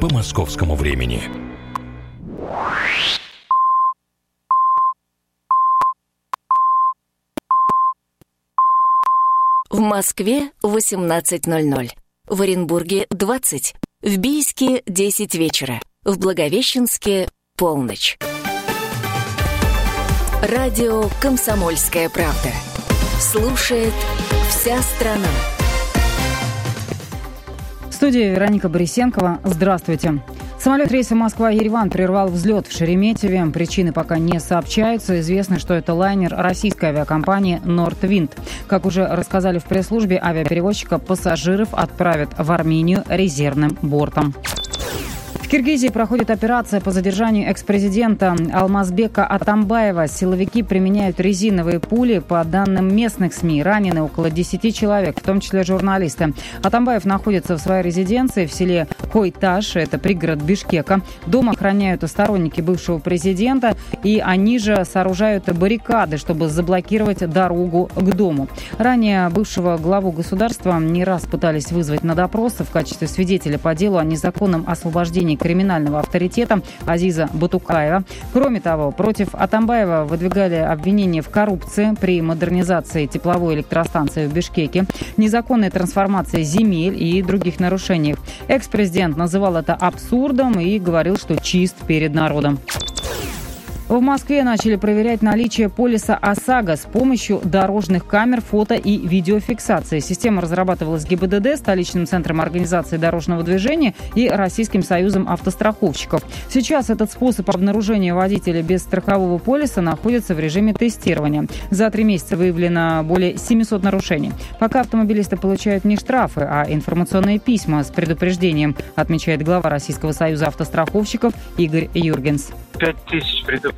по московскому времени. В Москве 18.00. В Оренбурге 20. В Бийске 10 вечера. В Благовещенске полночь. Радио «Комсомольская правда». Слушает вся страна. Студии Вероника Борисенкова. Здравствуйте. Самолет рейса Москва-Ереван прервал взлет в Шереметьеве. Причины пока не сообщаются. Известно, что это лайнер российской авиакомпании «Нортвинд». Как уже рассказали в пресс-службе авиаперевозчика, пассажиров отправят в Армению резервным бортом. В Киргизии проходит операция по задержанию экс-президента Алмазбека Атамбаева. Силовики применяют резиновые пули. По данным местных СМИ, ранены около 10 человек, в том числе журналисты. Атамбаев находится в своей резиденции в селе Койташ, это пригород Бишкека. Дом охраняют сторонники бывшего президента, и они же сооружают баррикады, чтобы заблокировать дорогу к дому. Ранее бывшего главу государства не раз пытались вызвать на допрос в качестве свидетеля по делу о незаконном освобождении криминального авторитета Азиза Батукаева. Кроме того, против Атамбаева выдвигали обвинения в коррупции при модернизации тепловой электростанции в Бишкеке, незаконной трансформации земель и других нарушениях. Экс-президент называл это абсурдом и говорил, что чист перед народом. В Москве начали проверять наличие полиса ОСАГО с помощью дорожных камер, фото и видеофиксации. Система разрабатывалась ГИБДД, столичным центром организации дорожного движения и Российским союзом автостраховщиков. Сейчас этот способ обнаружения водителя без страхового полиса находится в режиме тестирования. За три месяца выявлено более 700 нарушений. Пока автомобилисты получают не штрафы, а информационные письма с предупреждением, отмечает глава Российского союза автостраховщиков Игорь Юргенс. 5000 предупреждений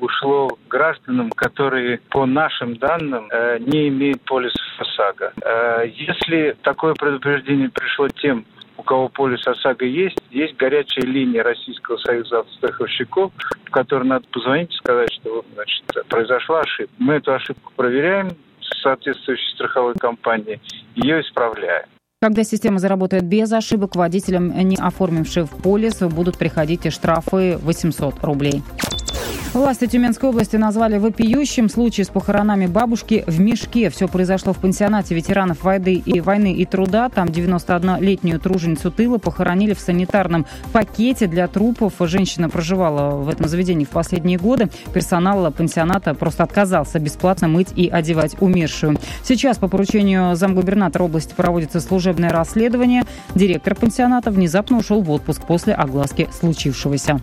ушло гражданам, которые, по нашим данным, э, не имеют полиса ОСАГО. Э, если такое предупреждение пришло тем, у кого полис ОСАГО есть, есть горячая линия Российского союза автостраховщиков, в которой надо позвонить и сказать, что значит, произошла ошибка. Мы эту ошибку проверяем соответствующей страховой компанией, ее исправляем. Когда система заработает без ошибок, водителям, не оформившим полис, будут приходить штрафы 800 рублей. Власти Тюменской области назвали вопиющим случай с похоронами бабушки в мешке. Все произошло в пансионате ветеранов войны и войны и труда. Там 91-летнюю труженицу тыла похоронили в санитарном пакете для трупов. Женщина проживала в этом заведении в последние годы. Персонал пансионата просто отказался бесплатно мыть и одевать умершую. Сейчас по поручению замгубернатора области проводится служебное расследование. Директор пансионата внезапно ушел в отпуск после огласки случившегося.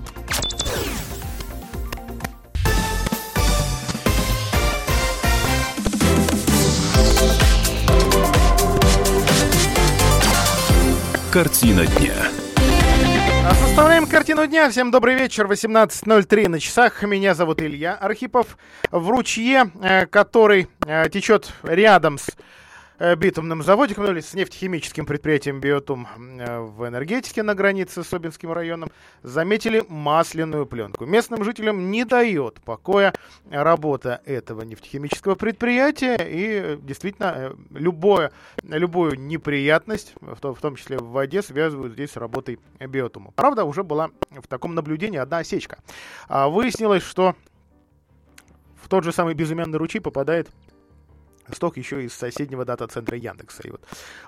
Картина дня. Составляем картину дня. Всем добрый вечер. 18.03 на часах. Меня зовут Илья Архипов. В ручье, э, который э, течет рядом с битумным заводиком, ну или с нефтехимическим предприятием «Биотум» э, в энергетике на границе с Собинским районом, заметили масляную пленку. Местным жителям не дает покоя работа этого нефтехимического предприятия, и действительно э, любое, любую неприятность, в том, в том числе в воде, связывают здесь с работой «Биотума». Правда, уже была в таком наблюдении одна осечка. А выяснилось, что в тот же самый безымянный ручей попадает сток еще из соседнего дата-центра Яндекса. И вот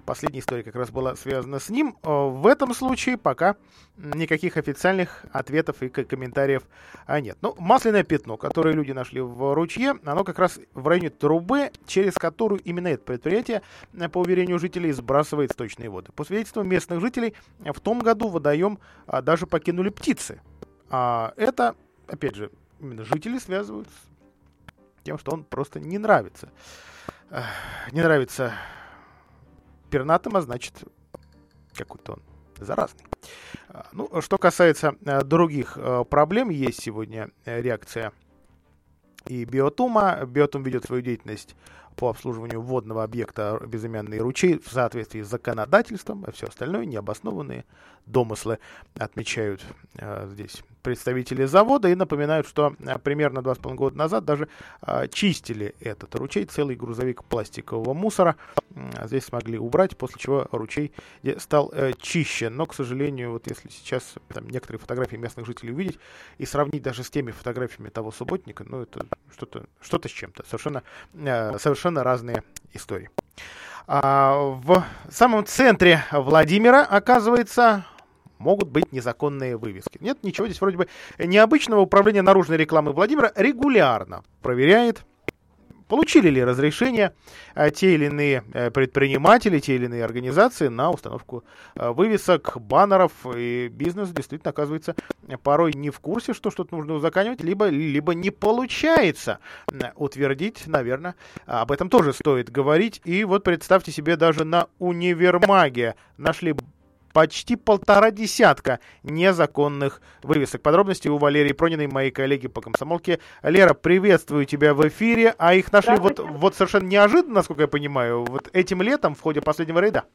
последняя история как раз была связана с ним. Э, в этом случае пока никаких официальных ответов и комментариев а, нет. Ну, масляное пятно, которое люди нашли в ручье, оно как раз в районе трубы, через которую именно это предприятие, э, по уверению жителей, сбрасывает сточные воды. По свидетельству местных жителей, в том году водоем а, даже покинули птицы. А это, опять же, именно жители связывают с тем, что он просто не нравится не нравится пернатым, а значит, какой-то он заразный. А, ну, что касается э, других э, проблем, есть сегодня э, реакция и Биотума. Биотум ведет свою деятельность по обслуживанию водного объекта безымянный ручей в соответствии с законодательством, а все остальное необоснованные домыслы отмечают здесь представители завода и напоминают, что примерно 2,5 года назад даже чистили этот ручей, целый грузовик пластикового мусора здесь смогли убрать, после чего ручей стал чище. Но, к сожалению, вот если сейчас там, некоторые фотографии местных жителей увидеть и сравнить даже с теми фотографиями того субботника, ну это что-то что с чем-то, совершенно, совершенно разные истории. А, в самом центре Владимира, оказывается, могут быть незаконные вывески. Нет, ничего здесь вроде бы необычного. Управление наружной рекламы Владимира регулярно проверяет получили ли разрешение а, те или иные э, предприниматели, те или иные организации на установку а, вывесок, баннеров. И бизнес действительно оказывается порой не в курсе, что что-то нужно узаканивать, либо, либо не получается утвердить, наверное. Об этом тоже стоит говорить. И вот представьте себе, даже на универмаге нашли почти полтора десятка незаконных вывесок. Подробности у Валерии Прониной, моей коллеги по комсомолке. Лера, приветствую тебя в эфире. А их нашли вот, вот совершенно неожиданно, насколько я понимаю, вот этим летом в ходе последнего рейда.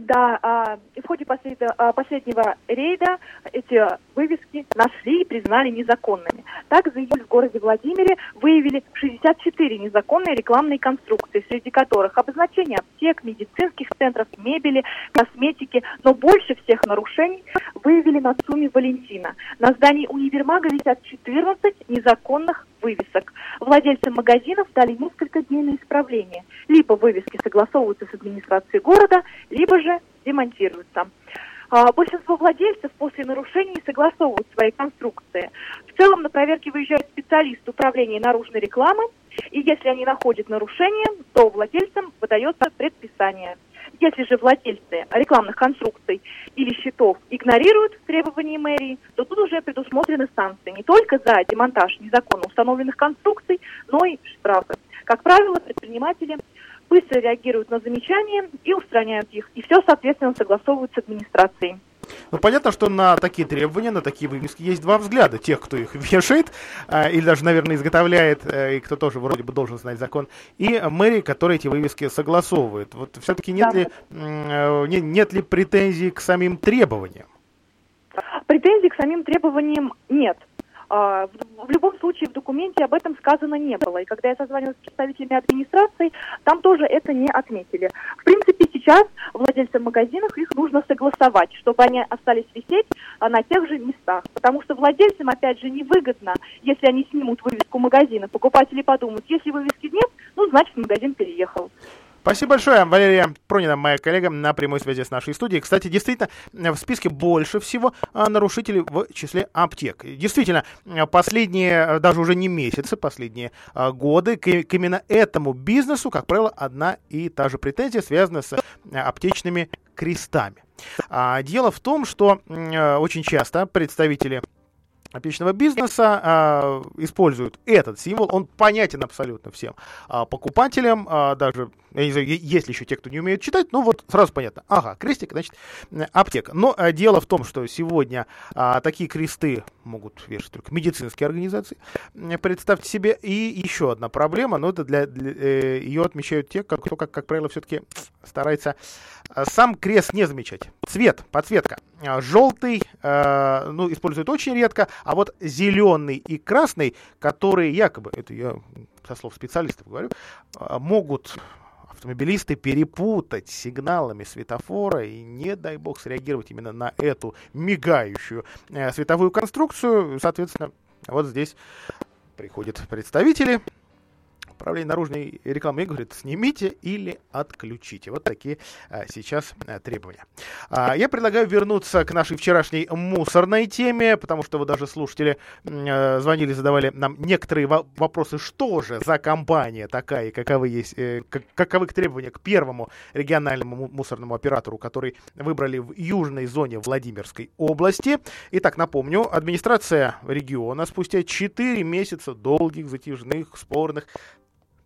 Да, а, в ходе последнего, а, последнего рейда эти вывески нашли и признали незаконными. Так, за июль в городе Владимире выявили 64 незаконные рекламные конструкции, среди которых обозначение аптек, медицинских центров, мебели, косметики. Но больше всех нарушений выявили на сумме Валентина. На здании универмага висят 14 незаконных вывесок. Владельцам магазинов дали несколько дней на исправление. Либо вывески согласовываются с администрацией города, либо же демонтируются. А, большинство владельцев после нарушений согласовывают свои конструкции. В целом на проверке выезжают специалисты управления наружной рекламы, и если они находят нарушение, то владельцам выдается предписание. Если же владельцы рекламных конструкций или счетов игнорируют требования мэрии, то тут уже предусмотрены санкции не только за демонтаж незаконно установленных конструкций, но и штрафы. Как правило, предприниматели быстро реагируют на замечания и устраняют их. И все, соответственно, согласовывают с администрацией. Ну, понятно, что на такие требования, на такие вывески есть два взгляда. Тех, кто их вешает, э, или даже, наверное, изготовляет, э, и кто тоже вроде бы должен знать закон, и мэрии, которые эти вывески согласовывают. Вот все-таки нет, да. ли, э, нет, нет ли претензий к самим требованиям? Претензий к самим требованиям нет. А, в любом случае в документе об этом сказано не было. И когда я созванивалась с представителями администрации, там тоже это не отметили. В принципе, сейчас владельцам магазинов их нужно согласовать, чтобы они остались висеть а, на тех же местах. Потому что владельцам, опять же, невыгодно, если они снимут вывеску магазина. Покупатели подумают, если вывески нет, ну, значит, магазин переехал. Спасибо большое. Валерия Пронина, моя коллега, на прямой связи с нашей студией. Кстати, действительно, в списке больше всего а, нарушителей в числе аптек. Действительно, последние, а, даже уже не месяцы, последние а, годы к, к именно этому бизнесу, как правило, одна и та же претензия связана с аптечными крестами. Дело в том, что очень часто представители аптечного бизнеса а, используют этот символ, он понятен абсолютно всем а, покупателям, а, даже, я не знаю, есть ли еще те, кто не умеет читать, ну вот сразу понятно, ага, крестик, значит, аптека. Но а, дело в том, что сегодня а, такие кресты могут вешать только медицинские организации, представьте себе, и еще одна проблема, но это для, для э, ее отмечают те, кто, как, как правило, все-таки старается сам крест не замечать. Цвет, подсветка. А, желтый, э, ну, используют очень редко, а вот зеленый и красный, которые якобы, это я со слов специалистов говорю, э, могут автомобилисты перепутать сигналами светофора и, не дай бог, среагировать именно на эту мигающую э, световую конструкцию. Соответственно, вот здесь приходят представители Управление наружной рекламы и говорит, снимите или отключите. Вот такие а, сейчас а, требования. А, я предлагаю вернуться к нашей вчерашней мусорной теме, потому что вы даже слушатели а, звонили, задавали нам некоторые во- вопросы, что же за компания такая, каковы есть, э, как, каковы требования к первому региональному мусорному оператору, который выбрали в южной зоне Владимирской области. Итак, напомню, администрация региона спустя 4 месяца долгих, затяжных, спорных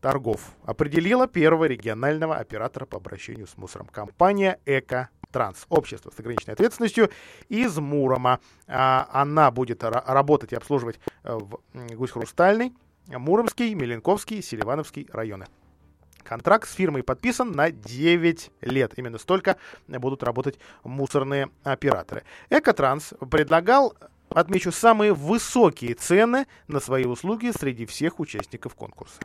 торгов определила первого регионального оператора по обращению с мусором. Компания «Эко Транс, общество с ограниченной ответственностью из Мурома. А, она будет работать и обслуживать э, в Гусь-Хрустальный, Муромский, Меленковский, Селивановский районы. Контракт с фирмой подписан на 9 лет. Именно столько будут работать мусорные операторы. Экотранс предлагал отмечу, самые высокие цены на свои услуги среди всех участников конкурса.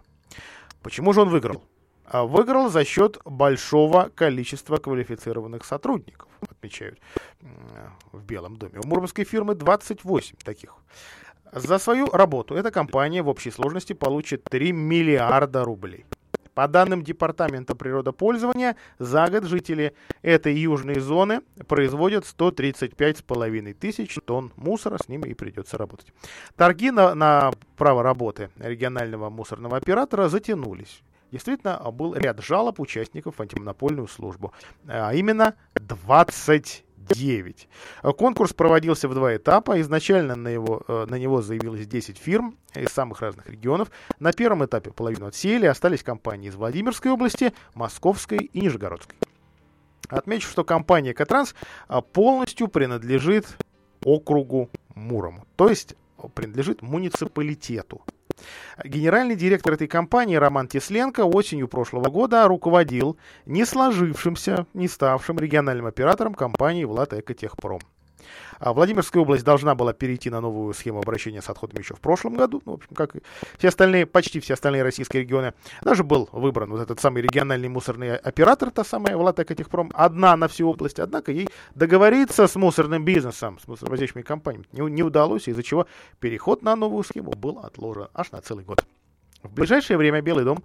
Почему же он выиграл? А выиграл за счет большого количества квалифицированных сотрудников, отмечают в Белом доме. У мурманской фирмы 28 таких. За свою работу эта компания в общей сложности получит 3 миллиарда рублей. По данным Департамента природопользования, за год жители этой южной зоны производят 135,5 тысяч тонн мусора, с ними и придется работать. Торги на, на право работы регионального мусорного оператора затянулись. Действительно, был ряд жалоб участников антимонопольную службу, а именно 20 9. Конкурс проводился в два этапа. Изначально на, его, э, на него заявилось 10 фирм из самых разных регионов. На первом этапе половину отсеяли, остались компании из Владимирской области, Московской и Нижегородской. Отмечу, что компания «Катранс» а, полностью принадлежит округу Мурому, то есть принадлежит муниципалитету. Генеральный директор этой компании Роман Тесленко осенью прошлого года руководил не сложившимся, не ставшим региональным оператором компании «Влад Экотехпром». А Владимирская область должна была перейти на новую схему обращения с отходами еще в прошлом году, ну, в общем, как и все остальные, почти все остальные российские регионы. Даже был выбран вот этот самый региональный мусорный оператор, та самая Влатек Этихпром, одна на всю область, однако ей договориться с мусорным бизнесом, с мусоровозящими компаниями не, не удалось, из-за чего переход на новую схему был отложен аж на целый год. В ближайшее время Белый дом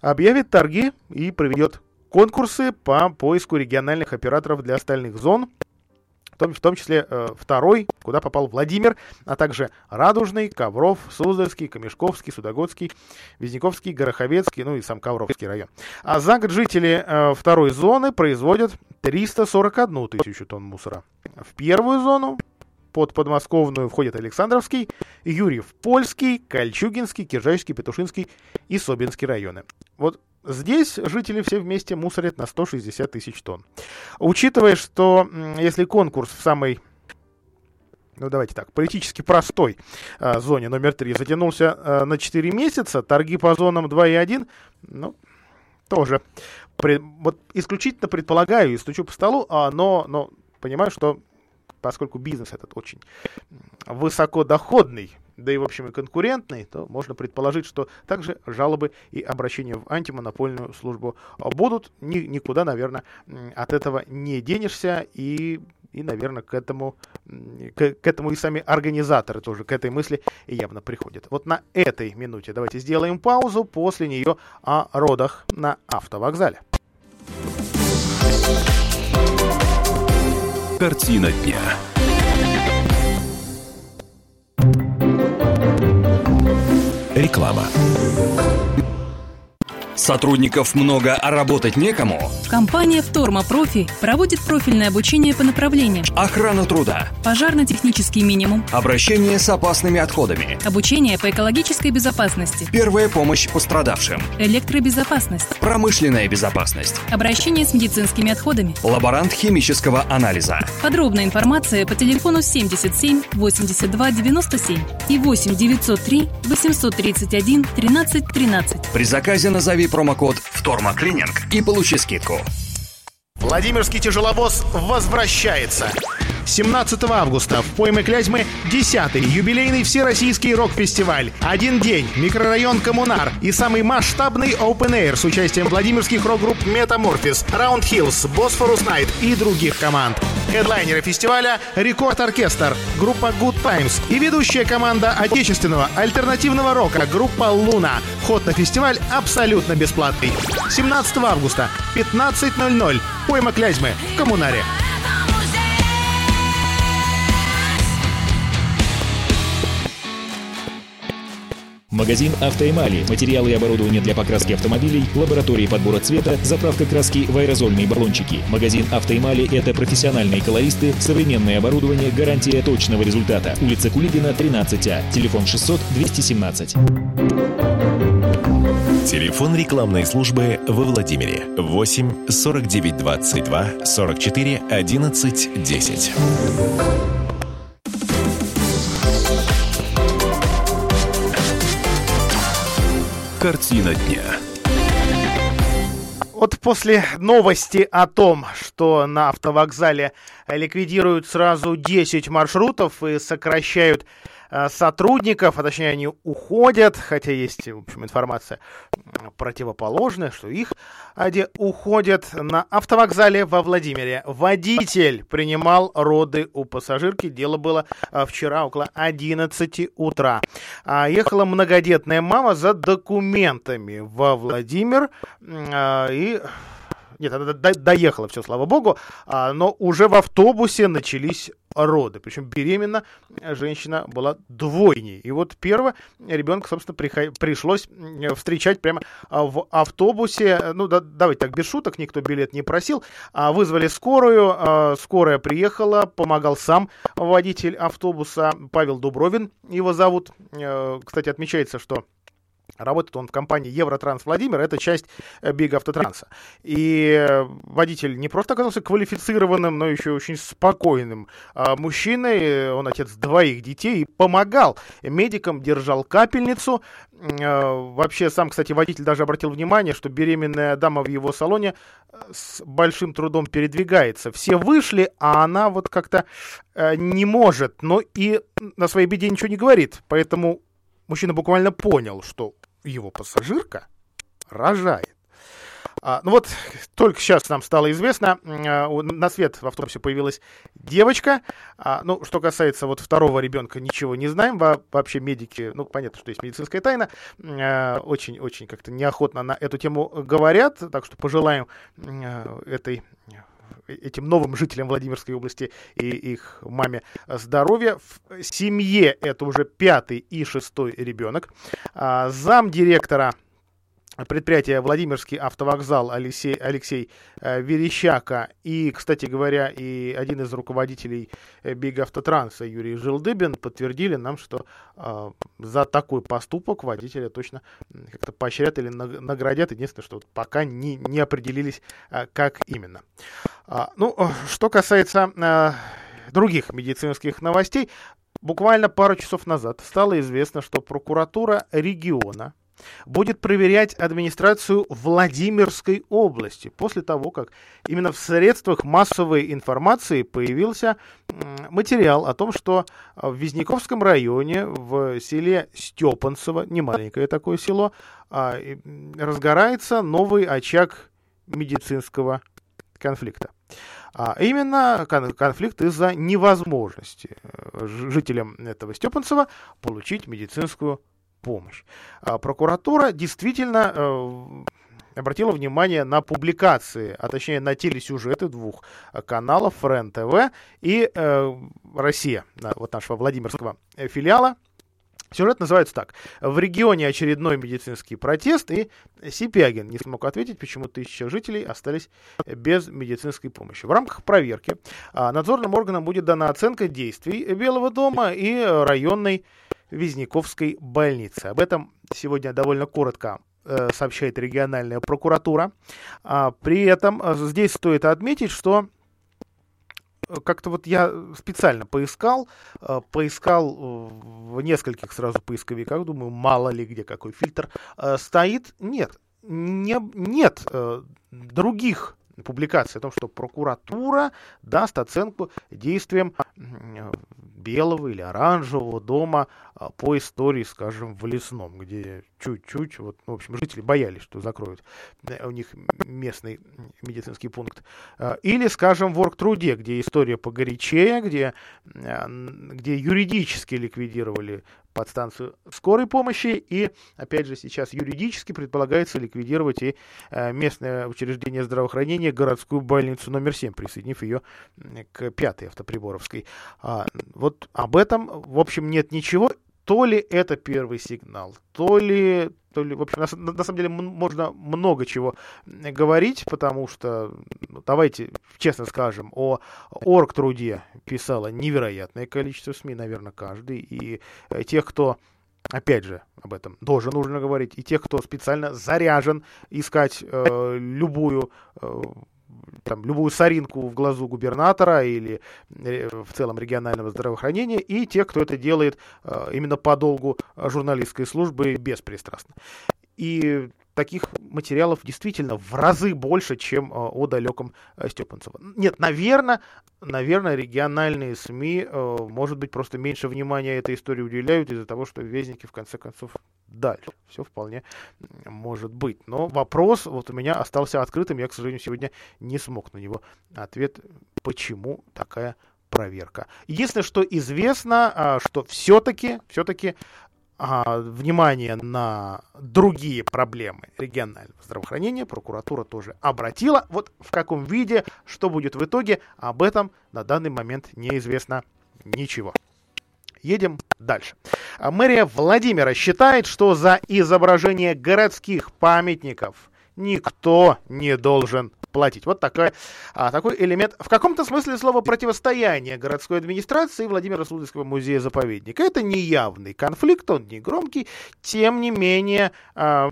объявит торги и проведет конкурсы по поиску региональных операторов для остальных зон, том, в том числе э, второй, куда попал Владимир, а также Радужный, Ковров, Суздальский, Камешковский, Судогодский, Визняковский, Гороховецкий, ну и сам Ковровский район. А за год жители э, второй зоны производят 341 тысячу тонн мусора. В первую зону под подмосковную входят Александровский, Юрьев Польский, Кольчугинский, Киржайский, Петушинский и Собинский районы. Вот Здесь жители все вместе мусорят на 160 тысяч тонн. Учитывая, что если конкурс в самой ну давайте так, политически простой э, зоне номер 3 затянулся э, на 4 месяца, торги по зонам 2 и 1, ну, тоже. При, вот исключительно предполагаю и стучу по столу, а, но, но понимаю, что поскольку бизнес этот очень высокодоходный, да и, в общем, и конкурентный, то можно предположить, что также жалобы и обращения в антимонопольную службу будут. Ни, никуда, наверное, от этого не денешься. И, и наверное, к этому, к, к этому и сами организаторы тоже к этой мысли явно приходят. Вот на этой минуте давайте сделаем паузу. После нее о родах на автовокзале. Картина дня. Реклама. Сотрудников много, а работать некому? Компания «Вторма Профи» проводит профильное обучение по направлениям. Охрана труда, пожарно-технический минимум, обращение с опасными отходами, обучение по экологической безопасности, первая помощь пострадавшим, электробезопасность, промышленная безопасность, обращение с медицинскими отходами, лаборант химического анализа. Подробная информация по телефону 77 82 97 и 8 903 831 13 13. При заказе назови промокод «Вторма Клининг» и получи скидку. Владимирский тяжеловоз возвращается. 17 августа в пойме Клязьмы 10-й юбилейный всероссийский рок-фестиваль. Один день, микрорайон Коммунар и самый масштабный Open Air с участием владимирских рок-групп Метаморфис, Round Hills, Bosphorus Night и других команд. Хедлайнеры фестиваля Рекорд Оркестр, группа Good Times и ведущая команда отечественного альтернативного рока группа Луна. Вход на фестиваль абсолютно бесплатный. 17 августа, 15.00. Пойма Клязьмы в Коммунаре. Магазин «Автоэмали». Материалы и оборудование для покраски автомобилей, лаборатории подбора цвета, заправка краски в аэрозольные баллончики. Магазин «Автоэмали» — это профессиональные колористы, современное оборудование, гарантия точного результата. Улица Кулибина, 13А. Телефон 600 217. Телефон рекламной службы во Владимире 8 49 22 44 11 10. Картина дня. Вот после новости о том, что на автовокзале ликвидируют сразу 10 маршрутов и сокращают Э, сотрудников, а точнее они уходят, хотя есть, в общем, информация противоположная, что их ади уходят на автовокзале во Владимире. Водитель принимал роды у пассажирки. Дело было э, вчера около 11 утра. А ехала многодетная мама за документами во Владимир э, и нет, она доехала, все, слава богу, а, но уже в автобусе начались роды. Причем беременна женщина была двойней. И вот первого ребенка, собственно, пришлось встречать прямо а, в автобусе. Ну, да, давайте так, без шуток, никто билет не просил. А вызвали скорую, а, скорая приехала, помогал сам водитель автобуса Павел Дубровин, его зовут. Э, кстати, отмечается, что Работает он в компании Евротранс Владимир, это часть Биг Автотранса. И водитель не просто оказался квалифицированным, но еще очень спокойным а мужчиной. Он отец двоих детей и помогал медикам, держал капельницу. А, вообще, сам, кстати, водитель даже обратил внимание, что беременная дама в его салоне э, с большим трудом передвигается. Все вышли, а она вот как-то э, не может, но и на своей беде ничего не говорит. Поэтому мужчина буквально понял, что его пассажирка рожает. А, ну вот, только сейчас нам стало известно, а, на свет в автобусе появилась девочка. А, ну, что касается вот второго ребенка, ничего не знаем. Во, вообще медики, ну, понятно, что есть медицинская тайна, очень-очень а, как-то неохотно на эту тему говорят, так что пожелаем а, этой этим новым жителям Владимирской области и их маме здоровья. В семье это уже пятый и шестой ребенок. А, зам директора предприятия Владимирский автовокзал Алексей, Алексей э, Верещака и, кстати говоря, и один из руководителей э, Биг Автотранса Юрий Жилдыбин подтвердили нам, что э, за такой поступок водителя точно как-то поощрят или наградят. Единственное, что пока не, не определились, э, как именно. А, ну, что касается э, других медицинских новостей, буквально пару часов назад стало известно, что прокуратура региона будет проверять администрацию Владимирской области после того, как именно в средствах массовой информации появился материал о том, что в Визняковском районе в селе Степанцево, не маленькое такое село, а, разгорается новый очаг медицинского конфликта. А именно конфликт из-за невозможности э, жителям этого Степанцева получить медицинскую помощь. А прокуратура действительно э, обратила внимание на публикации, а точнее на телесюжеты двух каналов РЕН ТВ и э, Россия, вот нашего Владимирского филиала. Сюжет называется так. В регионе очередной медицинский протест, и Сипягин не смог ответить, почему тысячи жителей остались без медицинской помощи. В рамках проверки а, надзорным органам будет дана оценка действий Белого дома и районной Визняковской больницы. Об этом сегодня довольно коротко э, сообщает региональная прокуратура. А, при этом э, здесь стоит отметить, что э, как-то вот я специально поискал, поискал в нескольких сразу поисковиках, думаю, мало ли где какой фильтр стоит. Нет, не, нет других публикаций о том, что прокуратура даст оценку действиям белого или оранжевого дома а, по истории, скажем, в лесном, где чуть-чуть, вот, ну, в общем, жители боялись, что закроют у них местный медицинский пункт. А, или, скажем, в Оргтруде, где история погорячее, где, а, где юридически ликвидировали подстанцию скорой помощи, и, опять же, сейчас юридически предполагается ликвидировать и местное учреждение здравоохранения, городскую больницу номер 7, присоединив ее к пятой автоприборовской. Вот об этом, в общем, нет ничего, то ли это первый сигнал, то ли, то ли в общем, на, на самом деле можно много чего говорить, потому что, ну, давайте честно скажем, о оргтруде писало невероятное количество СМИ, наверное, каждый, и э, тех, кто опять же, об этом тоже нужно говорить, и тех, кто специально заряжен искать э, любую э, там, любую соринку в глазу губернатора или э, в целом регионального здравоохранения, и тех, кто это делает э, именно по долгу журналистской службы беспристрастно. И таких материалов действительно в разы больше, чем о далеком Степанцево. Нет, наверное, наверное, региональные СМИ, может быть, просто меньше внимания этой истории уделяют из-за того, что везники, в конце концов, дальше. Все вполне может быть. Но вопрос вот у меня остался открытым. Я, к сожалению, сегодня не смог на него ответ, почему такая проверка. Единственное, что известно, а, что все-таки, все-таки а, внимание на другие проблемы регионального здравоохранения прокуратура тоже обратила. Вот в каком виде, что будет в итоге, об этом на данный момент неизвестно ничего. Едем дальше. Мэрия Владимира считает, что за изображение городских памятников никто не должен платить. Вот такой, а, такой элемент, в каком-то смысле слова противостояние городской администрации и Владимира Суздальского музея-заповедника. Это не явный конфликт, он не громкий, тем не менее, а,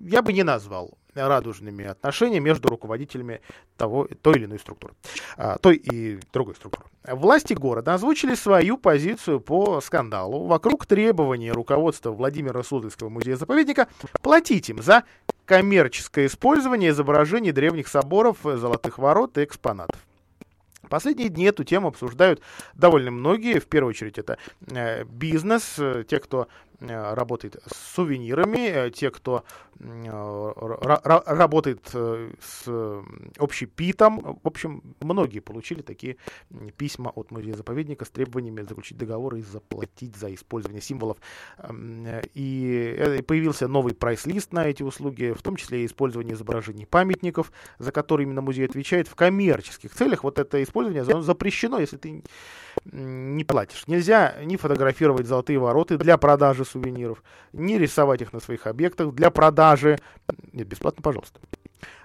я бы не назвал радужными отношения между руководителями того, той или иной структуры, а, той и другой структуры. Власти города озвучили свою позицию по скандалу вокруг требования руководства Владимира Суздальского музея-заповедника платить им за коммерческое использование изображений древних соборов, золотых ворот и экспонатов. Последние дни эту тему обсуждают довольно многие. В первую очередь это э, бизнес, э, те, кто Э, работает с сувенирами, э, те, кто э, работает с общепитом. В общем, многие получили такие письма от музея-заповедника с требованиями заключить договор и заплатить за использование символов. И появился новый прайс-лист на эти услуги, в том числе и использование изображений памятников, за которые именно музей отвечает в коммерческих целях. Вот это использование запрещено, если ты не платишь. Нельзя не фотографировать золотые вороты для продажи сувениров, не рисовать их на своих объектах для продажи. Нет, бесплатно, пожалуйста.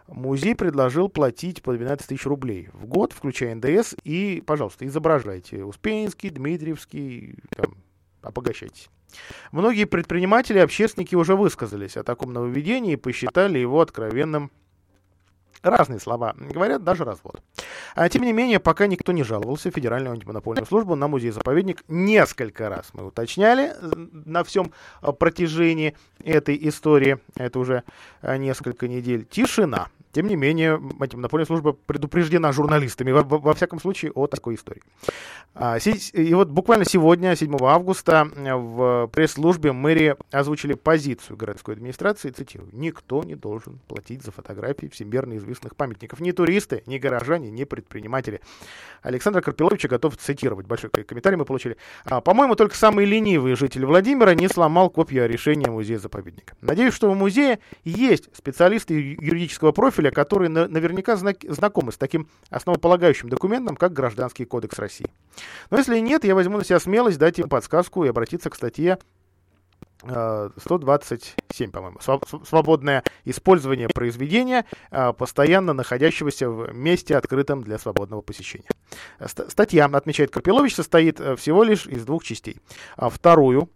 Музей предложил платить по 12 тысяч рублей в год, включая НДС, и, пожалуйста, изображайте Успенский, Дмитриевский, там, обогащайтесь. Многие предприниматели и общественники уже высказались о таком нововведении и посчитали его откровенным Разные слова говорят, даже развод. А, тем не менее, пока никто не жаловался в Федеральную антимонопольную службу на музей-заповедник. Несколько раз мы уточняли на всем а, протяжении этой истории, это уже а, несколько недель, тишина. Тем не менее, антимонопольная служба предупреждена журналистами, во, во всяком случае, о такой истории. А, и вот буквально сегодня, 7 августа, в пресс-службе мэрии озвучили позицию городской администрации, цитирую, «Никто не должен платить за фотографии всемирно известных памятников. Ни туристы, ни горожане, ни предприниматели». Александр Карпилович готов цитировать. Большой комментарий мы получили. А, «По-моему, только самый ленивый житель Владимира не сломал копию решения музея-заповедника. Надеюсь, что в музее есть специалисты юридического профиля, слушателя, которые на, наверняка знак, знакомы с таким основополагающим документом, как Гражданский кодекс России. Но если нет, я возьму на себя смелость дать им подсказку и обратиться к статье 127, э, по-моему, свободное использование произведения, э, постоянно находящегося в месте, открытом для свободного посещения. Статья, отмечает Карпилович, состоит э, всего лишь из двух частей. А вторую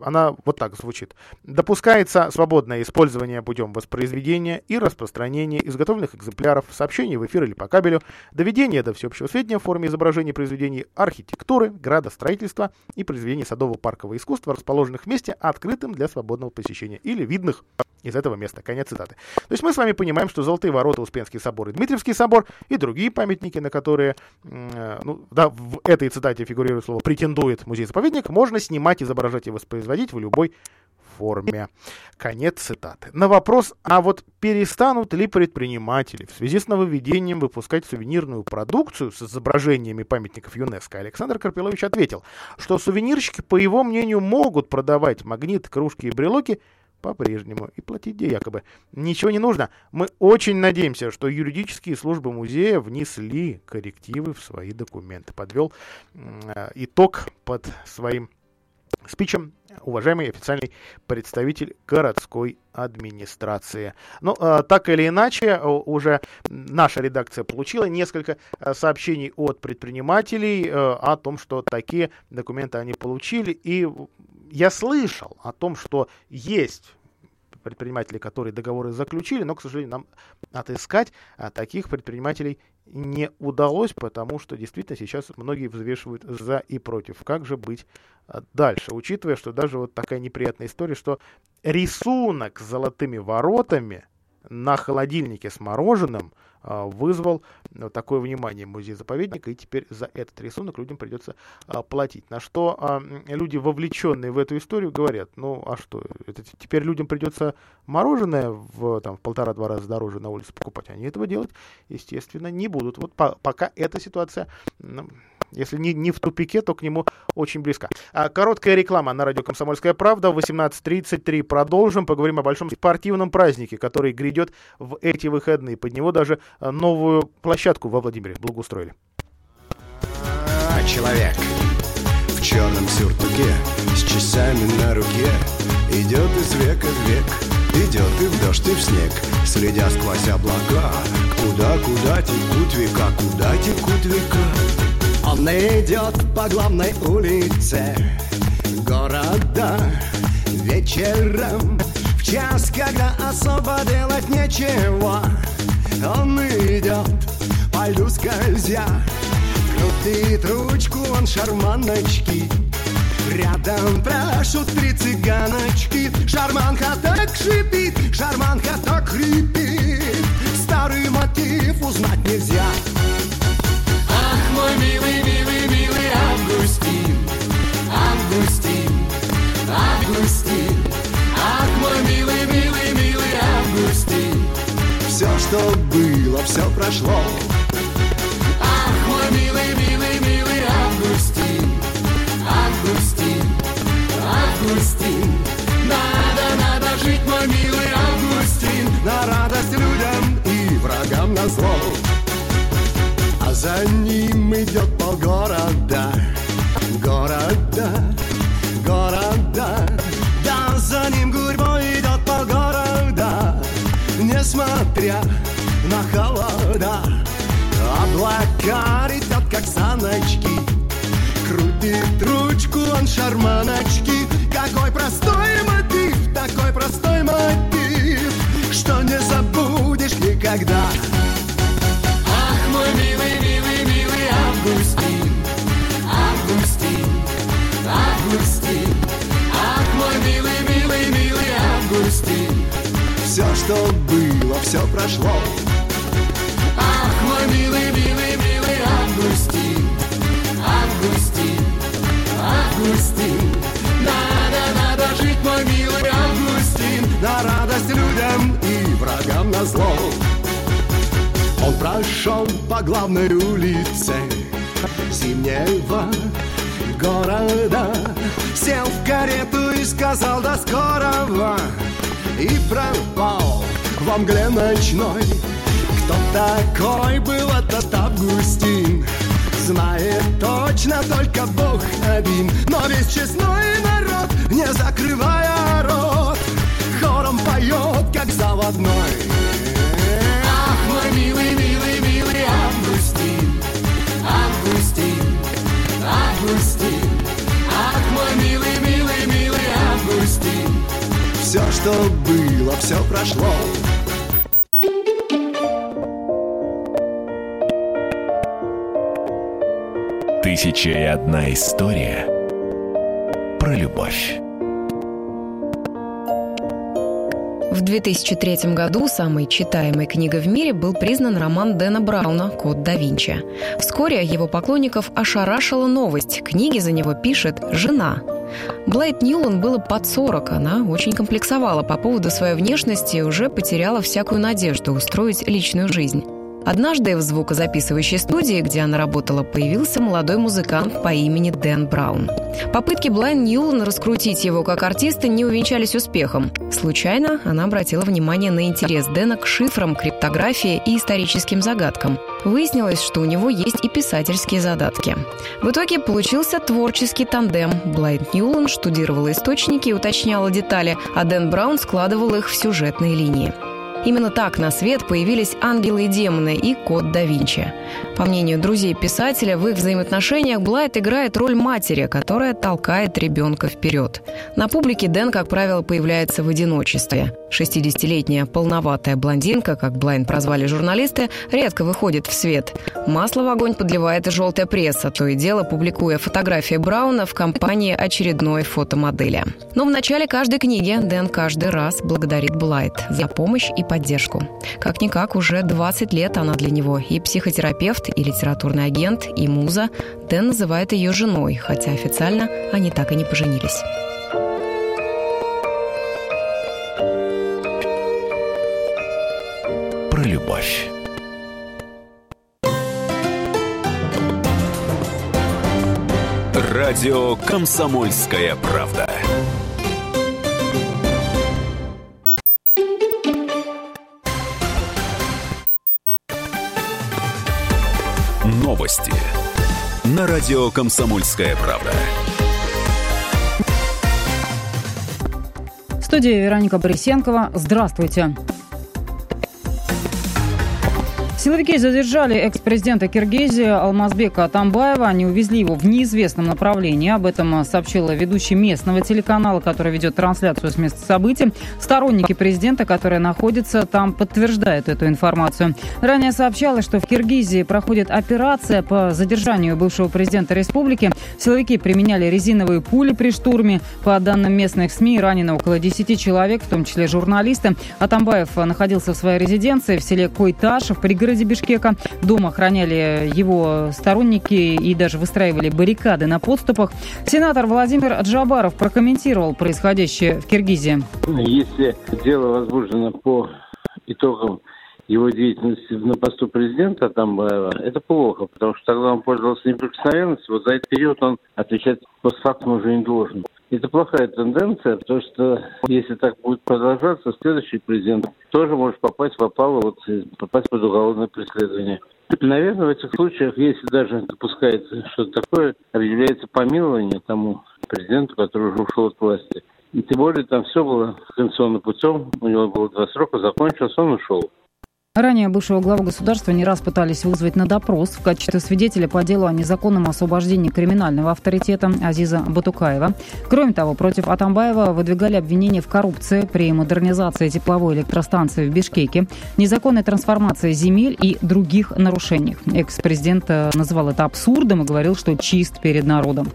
она вот так звучит. Допускается свободное использование путем воспроизведения и распространения изготовленных экземпляров, сообщений в эфир или по кабелю, доведения до всеобщего сведения в форме изображений произведений архитектуры, градостроительства и произведений садово-паркового искусства, расположенных в месте, открытым для свободного посещения или видных из этого места. Конец цитаты. То есть мы с вами понимаем, что Золотые ворота, Успенский собор и Дмитриевский собор и другие памятники, на которые, э, ну, да, в этой цитате фигурирует слово «претендует музей-заповедник», можно снимать, изображать и воспроизводить в любой форме. Конец цитаты. На вопрос, а вот перестанут ли предприниматели в связи с нововведением выпускать сувенирную продукцию с изображениями памятников ЮНЕСКО, Александр Карпилович ответил, что сувенирщики, по его мнению, могут продавать магниты, кружки и брелоки по-прежнему и платить где якобы ничего не нужно. Мы очень надеемся, что юридические службы музея внесли коррективы в свои документы. Подвел э, итог под своим спичем уважаемый официальный представитель городской администрации. Ну, э, так или иначе, уже наша редакция получила несколько э, сообщений от предпринимателей э, о том, что такие документы они получили. И я слышал о том, что есть предпринимателей, которые договоры заключили, но, к сожалению, нам отыскать а, таких предпринимателей не удалось, потому что действительно сейчас многие взвешивают за и против. Как же быть а, дальше, учитывая, что даже вот такая неприятная история, что рисунок с золотыми воротами на холодильнике с мороженым – а, вызвал э, такое внимание музея-заповедника, и теперь за этот рисунок людям придется а, платить. На что а, люди, вовлеченные в эту историю, говорят, ну а что, это теперь людям придется мороженое в, там, в полтора-два раза дороже на улице покупать. Они этого делать, естественно, не будут. Вот по, пока эта ситуация если не, не в тупике, то к нему очень близко. А, короткая реклама на радио «Комсомольская правда». В 18.33 продолжим. Поговорим о большом спортивном празднике, который грядет в эти выходные. Под него даже а, новую площадку во Владимире благоустроили. Человек в черном сюртуке с часами на руке идет из века в век. Идет и в дождь, и в снег, следя сквозь облака. Куда, куда текут века, куда текут века. Он идет по главной улице. Города вечером. В час, когда особо делать нечего. Он идет по льду скользя. Крутит ручку он шарманочки. Рядом пляшут три цыганочки. Шарманка так шипит, шарманка так хрипит. Старый мотив узнать нельзя мой милый, милый, милый Августин, Августин, Августин, ах, мой милый, милый, милый Августин. Все, что было, все прошло. Все прошло. Ах, мой милый, милый, милый Августин, Августин, Августин. Надо, надо жить, мой милый Августин, на радость людям и врагам на зло. Он прошел по главной улице зимнего города Сел в карету и сказал до скорого И пропал во мгле ночной. Кто такой был этот Августин? Знает точно только Бог один. Но весь честной народ, не закрывая рот Хором поет, как заводной. Мой милый, милый, милый Августин, Августин, Августин, ах, мой милый, милый, милый Августин. Все, что было, все прошло. Тысяча и одна история про любовь. В 2003 году самой читаемой книгой в мире был признан роман Дэна Брауна «Код да Винчи». Вскоре его поклонников ошарашила новость. Книги за него пишет жена. Блайт Ньюлан было под 40. Она очень комплексовала по поводу своей внешности и уже потеряла всякую надежду устроить личную жизнь. Однажды в звукозаписывающей студии, где она работала, появился молодой музыкант по имени Дэн Браун. Попытки Блайн Ньюлан раскрутить его как артиста не увенчались успехом. Случайно она обратила внимание на интерес Дэна к шифрам, криптографии и историческим загадкам. Выяснилось, что у него есть и писательские задатки. В итоге получился творческий тандем. Блайт Ньюлон штудировала источники и уточняла детали, а Дэн Браун складывал их в сюжетные линии. Именно так на свет появились ангелы и демоны и код да Винчи. По мнению друзей писателя, в их взаимоотношениях Блайт играет роль матери, которая толкает ребенка вперед. На публике Дэн, как правило, появляется в одиночестве. 60-летняя полноватая блондинка, как Блайт прозвали журналисты, редко выходит в свет. Масло в огонь подливает и желтая пресса, то и дело публикуя фотографии Брауна в компании очередной фотомодели. Но в начале каждой книги Дэн каждый раз благодарит Блайт за помощь и поддержку. Как-никак, уже 20 лет она для него и психотерапевт, и литературный агент, и муза. Дэн называет ее женой, хотя официально они так и не поженились. Про любовь. Радио «Комсомольская правда». Новости на радио «Комсомольская правда». В студии Вероника Борисенкова. Здравствуйте. Силовики задержали экс-президента Киргизии Алмазбека Атамбаева. Они увезли его в неизвестном направлении. Об этом сообщила ведущий местного телеканала, который ведет трансляцию с места событий. Сторонники президента, которые находятся там, подтверждают эту информацию. Ранее сообщалось, что в Киргизии проходит операция по задержанию бывшего президента республики. Силовики применяли резиновые пули при штурме. По данным местных СМИ, ранено около 10 человек, в том числе журналисты. Атамбаев находился в своей резиденции в селе Койташ, в пригороде Бишкека. Дом охраняли его сторонники и даже выстраивали баррикады на подступах. Сенатор Владимир Джабаров прокомментировал происходящее в Киргизии. Если дело возбуждено по итогам его деятельности на посту президента Атамбаева, это плохо, потому что тогда он пользовался неприкосновенностью. Вот за этот период он отвечать постфактум уже не должен. Это плохая тенденция, потому что если так будет продолжаться, следующий президент тоже может попасть, попало, вот, попасть под уголовное преследование. Наверное, в этих случаях, если даже допускается что-то такое, объявляется помилование тому президенту, который уже ушел от власти. И тем более там все было конституционным путем, у него было два срока, закончился, он ушел. Ранее бывшего главу государства не раз пытались вызвать на допрос в качестве свидетеля по делу о незаконном освобождении криминального авторитета Азиза Батукаева. Кроме того, против Атамбаева выдвигали обвинения в коррупции при модернизации тепловой электростанции в Бишкеке, незаконной трансформации земель и других нарушениях. Экс-президент э, называл это абсурдом и говорил, что чист перед народом.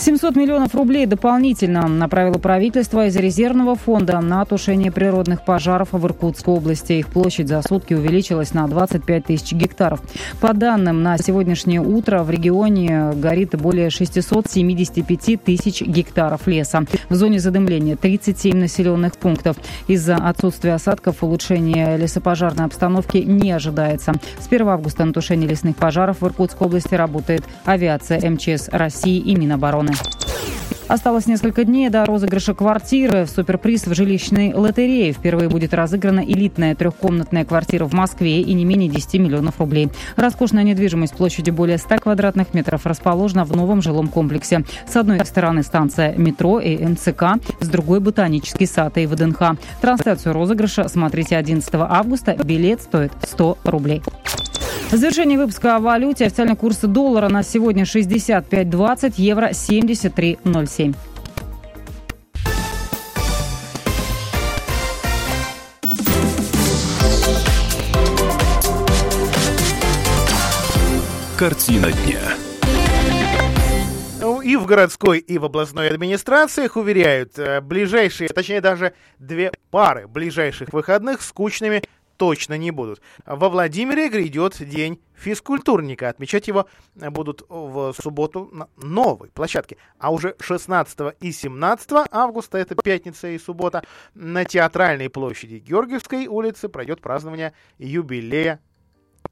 700 миллионов рублей дополнительно направило правительство из резервного фонда на тушение природных пожаров в Иркутской области. Их площадь за сутки увеличилась на 25 тысяч гектаров. По данным на сегодняшнее утро в регионе горит более 675 тысяч гектаров леса. В зоне задымления 37 населенных пунктов. Из-за отсутствия осадков улучшение лесопожарной обстановки не ожидается. С 1 августа на тушение лесных пожаров в Иркутской области работает авиация МЧС России и Минобороны. Gun. Осталось несколько дней до розыгрыша квартиры. В суперприз в жилищной лотерее впервые будет разыграна элитная трехкомнатная квартира в Москве и не менее 10 миллионов рублей. Роскошная недвижимость площадью более 100 квадратных метров расположена в новом жилом комплексе. С одной стороны станция метро и МЦК, с другой ботанический сад и ВДНХ. Трансляцию розыгрыша смотрите 11 августа. Билет стоит 100 рублей. В завершении выпуска о валюте. Официальный курс доллара на сегодня 65.20, евро 73.07. Картина дня. Ну, и в городской, и в областной администрациях уверяют, э, ближайшие, точнее даже две пары ближайших выходных скучными точно не будут. Во Владимире грядет день физкультурника. Отмечать его будут в субботу на новой площадке. А уже 16 и 17 августа, это пятница и суббота, на Театральной площади Георгиевской улицы пройдет празднование юбилея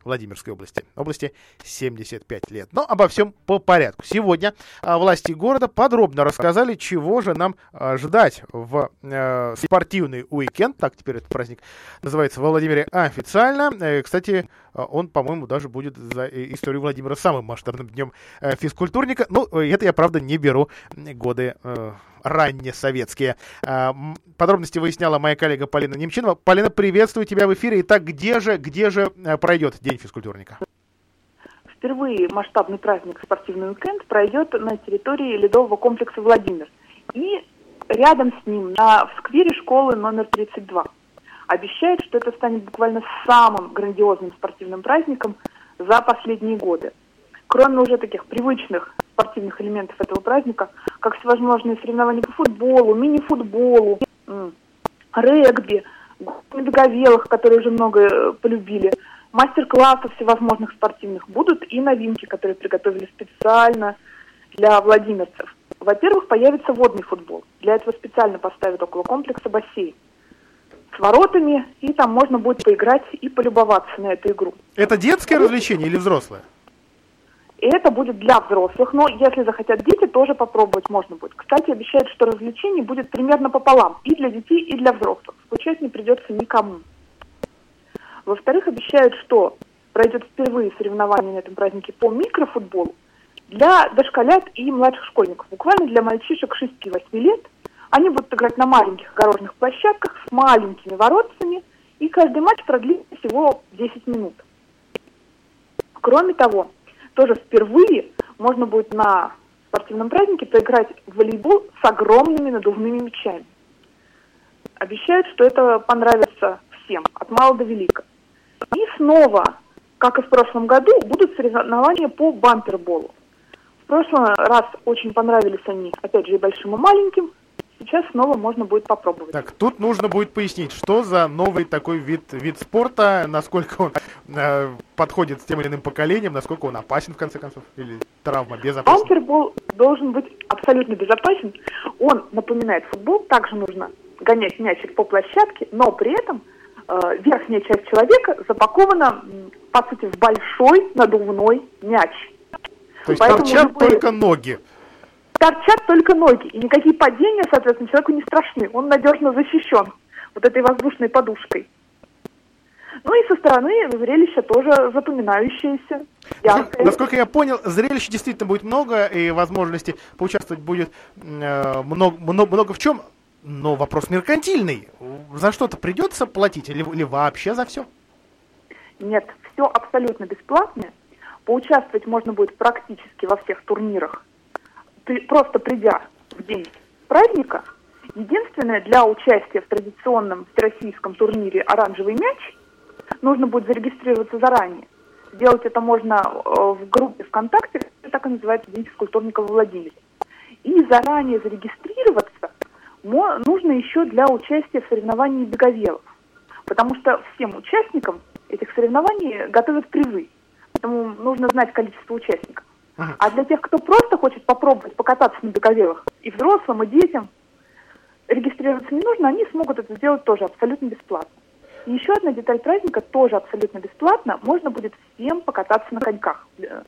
Владимирской области. Области 75 лет. Но обо всем по порядку. Сегодня а, власти города подробно рассказали, чего же нам а, ждать в э, спортивный уикенд. Так теперь этот праздник называется в Владимире официально. Э, кстати, он, по-моему, даже будет за историю Владимира самым масштабным днем физкультурника. Ну, это я, правда, не беру годы ранние советские. Подробности выясняла моя коллега Полина Немчинова. Полина, приветствую тебя в эфире. Итак, где же, где же пройдет День физкультурника? Впервые масштабный праздник «Спортивный уикенд» пройдет на территории ледового комплекса «Владимир». И рядом с ним, на, в сквере школы номер 32. Обещает, что это станет буквально самым грандиозным спортивным праздником за последние годы. Кроме уже таких привычных спортивных элементов этого праздника, как всевозможные соревнования по футболу, мини-футболу, регби, медоговелых, которые уже много э, полюбили, мастер-классов всевозможных спортивных будут и новинки, которые приготовили специально для владимирцев. Во-первых, появится водный футбол. Для этого специально поставят около комплекса бассейн с воротами, и там можно будет поиграть и полюбоваться на эту игру. Это детское развлечение или взрослое? И это будет для взрослых, но если захотят дети, тоже попробовать можно будет. Кстати, обещают, что развлечений будет примерно пополам, и для детей, и для взрослых. Скучать не придется никому. Во-вторых, обещают, что пройдет впервые соревнование на этом празднике по микрофутболу, для дошколят и младших школьников, буквально для мальчишек 6-8 лет. Они будут играть на маленьких огороженных площадках с маленькими воротцами, и каждый матч продлится всего 10 минут. Кроме того, тоже впервые можно будет на спортивном празднике поиграть в волейбол с огромными надувными мячами. Обещают, что это понравится всем, от мала до велика. И снова, как и в прошлом году, будут соревнования по бамперболу. В прошлый раз очень понравились они, опять же, и большим, и маленьким. Сейчас снова можно будет попробовать. Так, тут нужно будет пояснить, что за новый такой вид, вид спорта, насколько он э, подходит с тем или иным поколением, насколько он опасен, в конце концов, или травма безопасна. Бампербол должен быть абсолютно безопасен. Он напоминает футбол, также нужно гонять мячик по площадке, но при этом э, верхняя часть человека запакована, по сути, в большой надувной мяч. То есть Поэтому торчат любые... только ноги. Торчат только ноги. И никакие падения, соответственно, человеку не страшны. Он надежно защищен вот этой воздушной подушкой. Ну и со стороны зрелище тоже запоминающееся. Яркое. Насколько я понял, зрелищ действительно будет много, и возможности поучаствовать будет э, много, много, много в чем. Но вопрос меркантильный. За что-то придется платить или, или вообще за все? Нет, все абсолютно бесплатно. Поучаствовать можно будет практически во всех турнирах, просто придя в день праздника. Единственное, для участия в традиционном всероссийском турнире «Оранжевый мяч» нужно будет зарегистрироваться заранее. Сделать это можно э, в группе ВКонтакте, так и называется День физкультурника во Владимире. И заранее зарегистрироваться нужно еще для участия в соревновании беговелов. Потому что всем участникам этих соревнований готовят призы. Поэтому нужно знать количество участников. А для тех, кто просто хочет попробовать покататься на беговелах, и взрослым, и детям, регистрироваться не нужно, они смогут это сделать тоже абсолютно бесплатно. И еще одна деталь праздника тоже абсолютно бесплатно. Можно будет всем покататься на коньках э,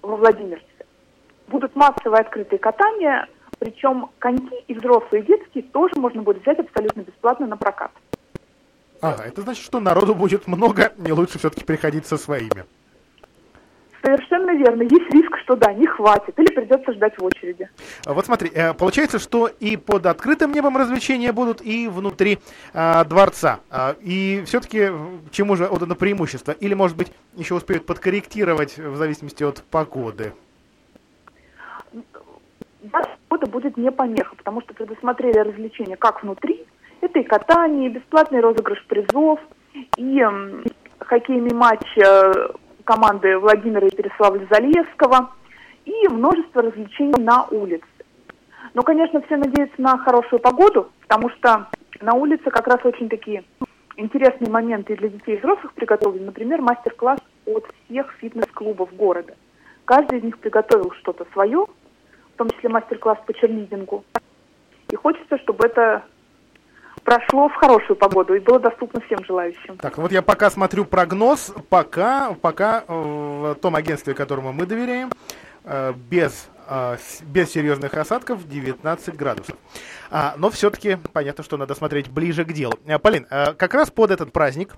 во Владимирце. Будут массовые открытые катания, причем коньки и взрослые, и детские тоже можно будет взять абсолютно бесплатно на прокат. Ага, это значит, что народу будет много, не лучше все-таки приходить со своими. Совершенно верно. Есть риск, что да, не хватит, или придется ждать в очереди. А вот смотри, э, получается, что и под открытым небом развлечения будут, и внутри а, дворца. А, и все-таки чему же отдано преимущество? Или, может быть, еще успеют подкорректировать в зависимости от погоды? Погода будет не помеха, потому что предусмотрели развлечения как внутри, это и катание, и бесплатный розыгрыш призов, и э, хоккейный матч э, команды Владимира и Переславля-Залевского и множество развлечений на улице. Но, конечно, все надеются на хорошую погоду, потому что на улице как раз очень такие интересные моменты для детей и взрослых приготовлены. Например, мастер-класс от всех фитнес-клубов города. Каждый из них приготовил что-то свое, в том числе мастер-класс по черлидингу. И хочется, чтобы это прошло в хорошую погоду и было доступно всем желающим. Так, вот я пока смотрю прогноз, пока, пока в том агентстве, которому мы доверяем, э, без, э, без серьезных осадков 19 градусов. А, но все-таки понятно, что надо смотреть ближе к делу. Э, Полин, как раз под этот праздник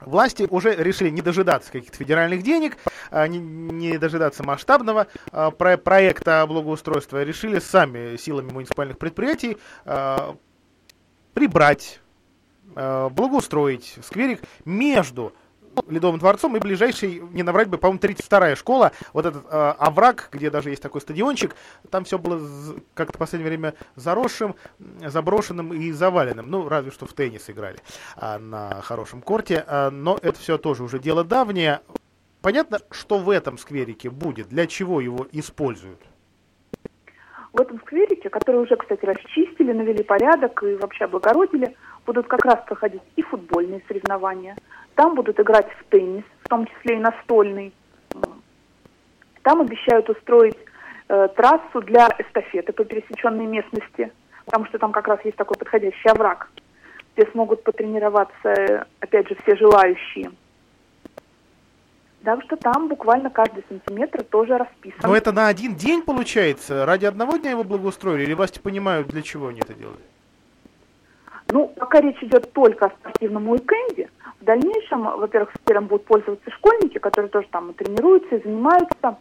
Власти уже решили не дожидаться каких-то федеральных денег, не, дожидаться масштабного про проекта благоустройства, решили сами силами муниципальных предприятий прибрать, благоустроить скверик между Ледовым дворцом и ближайший, не наврать бы, по-моему, 32-я школа, вот этот э, овраг, где даже есть такой стадиончик, там все было как-то в последнее время заросшим, заброшенным и заваленным. Ну, разве что в теннис играли а, на хорошем корте, а, но это все тоже уже дело давнее. Понятно, что в этом скверике будет, для чего его используют? Который уже, кстати, расчистили, навели порядок и вообще облагородили, будут как раз проходить и футбольные соревнования – там будут играть в теннис, в том числе и настольный. Там обещают устроить э, трассу для эстафеты по пересеченной местности, потому что там как раз есть такой подходящий овраг, где смогут потренироваться, опять же, все желающие. Так что там буквально каждый сантиметр тоже расписан. Но это на один день получается? Ради одного дня его благоустроили? Или власти понимают, для чего они это делают? Ну, пока речь идет только о спортивном уикенде, в дальнейшем, во-первых, сквером будут пользоваться школьники, которые тоже там и тренируются, и занимаются.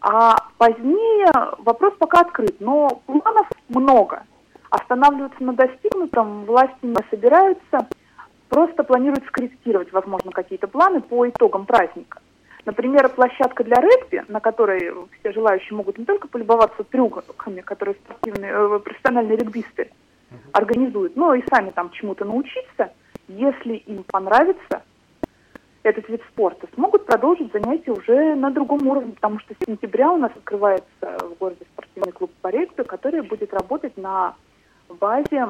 А позднее вопрос пока открыт, но планов много. Останавливаться на достигнутом власти не собираются, просто планируют скорректировать, возможно, какие-то планы по итогам праздника. Например, площадка для регби, на которой все желающие могут не только полюбоваться трюками, которые спортивные, э, профессиональные регбисты организуют, но и сами там чему-то научиться – если им понравится этот вид спорта, смогут продолжить занятия уже на другом уровне, потому что с сентября у нас открывается в городе спортивный клуб по регби, который будет работать на базе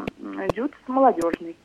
ДЮТ молодежный.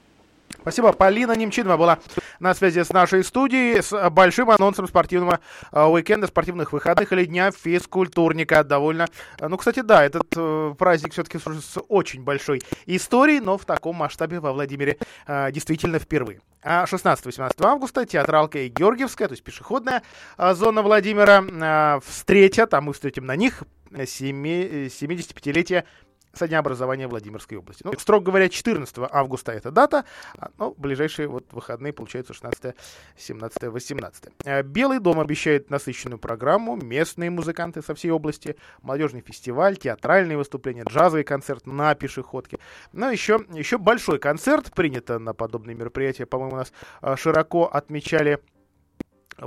Спасибо. Полина Немчинова была на связи с нашей студией с большим анонсом спортивного э, уикенда, спортивных выходных или дня физкультурника. Довольно... Ну, кстати, да, этот э, праздник все-таки с очень большой историей, но в таком масштабе во Владимире э, действительно впервые. А 16-18 августа театралка и Георгиевская, то есть пешеходная э, зона Владимира, э, встретят, а мы встретим на них 75-летие со дня образования Владимирской области. Ну, строго говоря, 14 августа это дата, а, но ближайшие вот выходные, получается, 16, 17, 18. Белый дом обещает насыщенную программу, местные музыканты со всей области, молодежный фестиваль, театральные выступления, джазовый концерт на пешеходке. Но еще, еще большой концерт, принято на подобные мероприятия, по-моему, у нас а, широко отмечали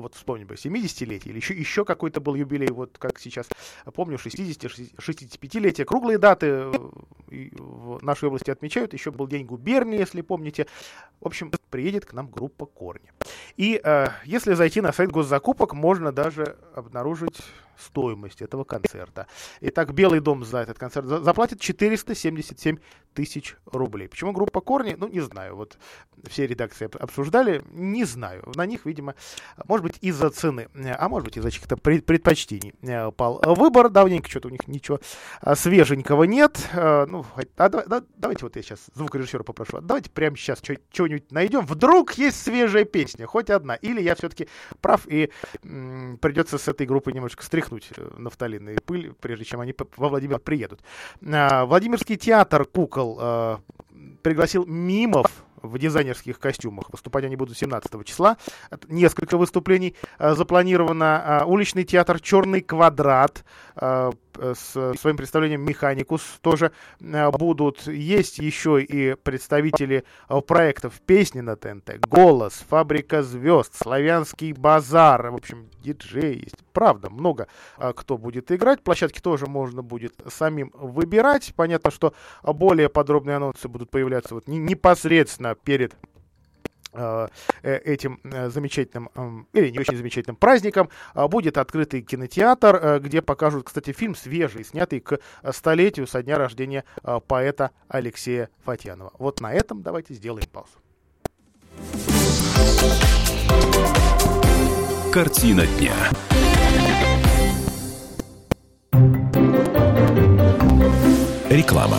вот вспомним бы, 70-летие или еще, еще какой-то был юбилей, вот как сейчас помню, 60-65-летие, круглые даты э, в нашей области отмечают, еще был день губернии, если помните. В общем, приедет к нам группа Корни. И э, если зайти на сайт госзакупок, можно даже обнаружить стоимость этого концерта. Итак, Белый дом за этот концерт заплатит 477 тысяч рублей. Почему группа Корни? Ну, не знаю. Вот все редакции обсуждали, не знаю. На них, видимо, может быть, из-за цены, а может быть, из-за чьих-то предпочтений э, пал выбор. Давненько что-то у них ничего а, свеженького нет. Э, ну, а, да, давайте вот я сейчас звукорежиссера попрошу. Давайте прямо сейчас что-нибудь найдем. Вдруг есть свежая песня, хоть одна. Или я все-таки прав и придется с этой группой немножко стряхнуть э, нафталин и пыль, прежде чем они во Владимир приедут. А, Владимирский театр кукол а, пригласил мимов в дизайнерских костюмах. Выступать они будут 17 числа. Несколько выступлений э, запланировано. Э, уличный театр «Черный квадрат» э, с своим представлением «Механикус» тоже будут. Есть еще и представители проектов «Песни на ТНТ», «Голос», «Фабрика звезд», «Славянский базар». В общем, диджей есть. Правда, много кто будет играть. Площадки тоже можно будет самим выбирать. Понятно, что более подробные анонсы будут появляться вот непосредственно перед э, э, этим э, замечательным или не очень замечательным праздником будет открытый кинотеатр, где покажут, кстати, фильм свежий, снятый к столетию со дня рождения поэта Алексея Фатьянова. Вот на этом давайте сделаем паузу. Картина дня. Реклама.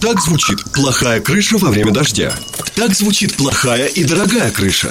Так звучит плохая крыша во время дождя. Так звучит плохая и дорогая крыша.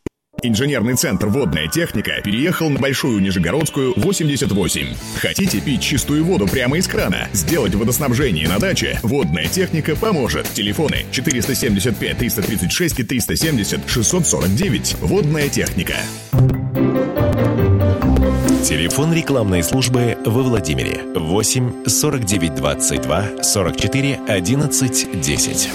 Инженерный центр «Водная техника» переехал на Большую Нижегородскую, 88. Хотите пить чистую воду прямо из крана? Сделать водоснабжение на даче? «Водная техника» поможет. Телефоны 475 336 и 370 649. «Водная техника». Телефон рекламной службы во Владимире 8 49 22 44 11 10.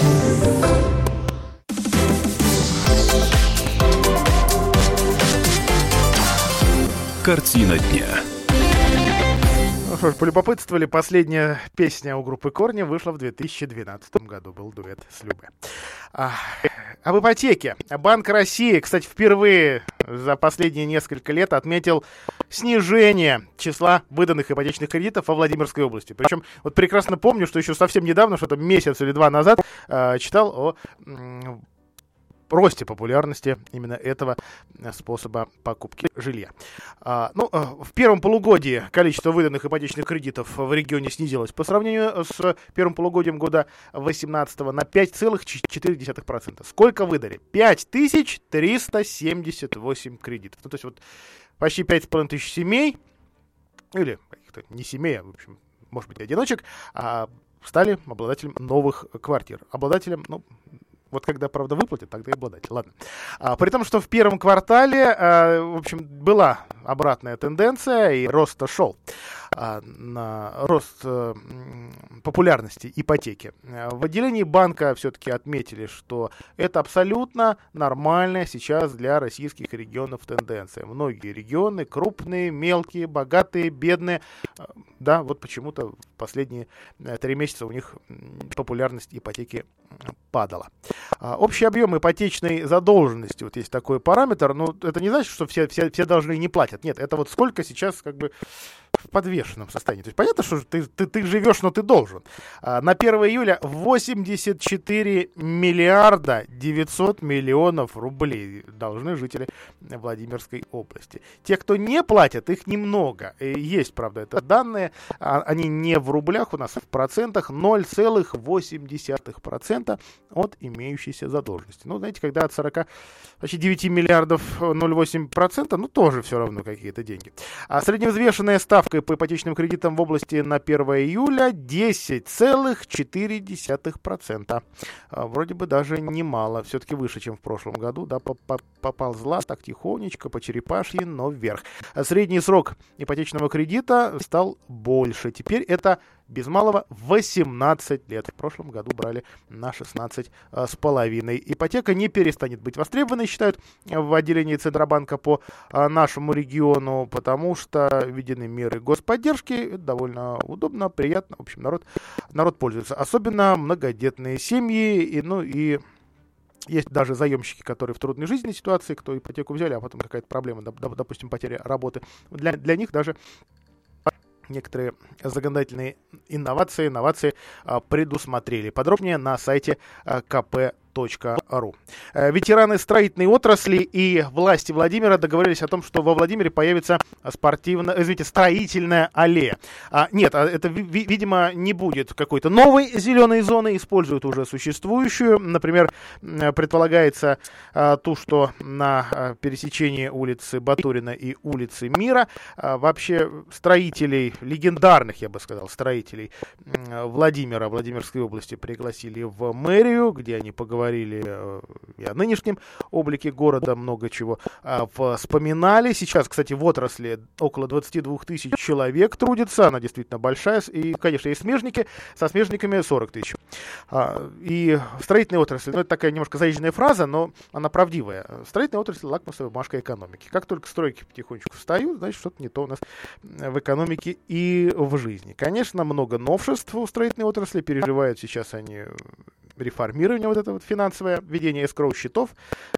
Картина дня. Ну что ж, полюбопытствовали, последняя песня у группы Корни вышла в 2012 году. Был дуэт с Любе. А, об ипотеке. Банк России, кстати, впервые за последние несколько лет отметил снижение числа выданных ипотечных кредитов во Владимирской области. Причем вот прекрасно помню, что еще совсем недавно, что-то месяц или два назад, э, читал о росте популярности именно этого способа покупки жилья. А, ну, а, в первом полугодии количество выданных ипотечных кредитов в регионе снизилось по сравнению с первым полугодием года 2018 на 5,4%. Сколько выдали? 5378 кредитов. Ну, то есть вот почти 5,5 тысяч семей, или не семей, а, в общем, может быть, одиночек, а стали обладателем новых квартир. Обладателем, ну, вот когда, правда, выплатят, тогда и обладатель. Ладно. А, при том, что в первом квартале, а, в общем, была обратная тенденция, и рост шел а, на рост а, популярности ипотеки. В отделении банка все-таки отметили, что это абсолютно нормальная сейчас для российских регионов тенденция. Многие регионы крупные, мелкие, богатые, бедные, да, вот почему-то последние э, три месяца у них популярность ипотеки падала. А, общий объем ипотечной задолженности, вот есть такой параметр, но это не значит, что все, все, все должны не платят. Нет, это вот сколько сейчас как бы в подвешенном состоянии. То есть понятно, что ты, ты, ты живешь, но ты должен. А, на 1 июля 84 миллиарда 900 миллионов рублей должны жители Владимирской области. Те, кто не платят, их немного. Есть, правда, это данные. А, они не в рублях, у нас в процентах 0,8% от имеющейся задолженности. Ну, знаете, когда от 40, почти 9 миллиардов 0,8%, ну, тоже все равно какие-то деньги. А средневзвешенная ставка ставкой по ипотечным кредитам в области на 1 июля 10,4%. А, вроде бы даже немало, все-таки выше, чем в прошлом году, да, поползла так тихонечко, по черепашьи, но вверх. А средний срок ипотечного кредита стал больше. Теперь это без малого 18 лет. В прошлом году брали на 16 а, с половиной. Ипотека не перестанет быть востребованной, считают в отделении Центробанка по а, нашему региону, потому что введены меры господдержки. Это довольно удобно, приятно. В общем, народ, народ пользуется. Особенно многодетные семьи, и, ну и есть даже заемщики, которые в трудной жизненной ситуации, кто ипотеку взяли, а потом какая-то проблема, допустим, потеря работы. Для, для них даже некоторые законодательные инновации, инновации а, предусмотрели. Подробнее на сайте а, КП kp.ru. Э, ветераны строительной отрасли и власти Владимира договорились о том, что во Владимире появится спортивная, извините, строительная аллея. А, нет, а это, ви- видимо, не будет какой-то новой зеленой зоны, используют уже существующую. Например, предполагается а, ту, что на а, пересечении улицы Батурина и улицы Мира а, вообще строителей, легендарных, я бы сказал, строителей Владимира, Владимирской области пригласили в мэрию, где они поговорили э, и о нынешнем облике города, много чего а, вспоминали. Сейчас, кстати, в отрасли около 22 тысяч человек трудится, она действительно большая, и, конечно, есть смежники, со смежниками 40 тысяч. А, и строительная отрасль, ну, это такая немножко заезженная фраза, но она правдивая. Строительная отрасль – лакмусовая бумажка экономики. Как только стройки потихонечку встают, значит, что-то не то у нас в экономике и в жизни. Конечно, много новшеств у строительной отрасли, переживают сейчас они реформирование вот это вот финансовое, введение эскроу счетов.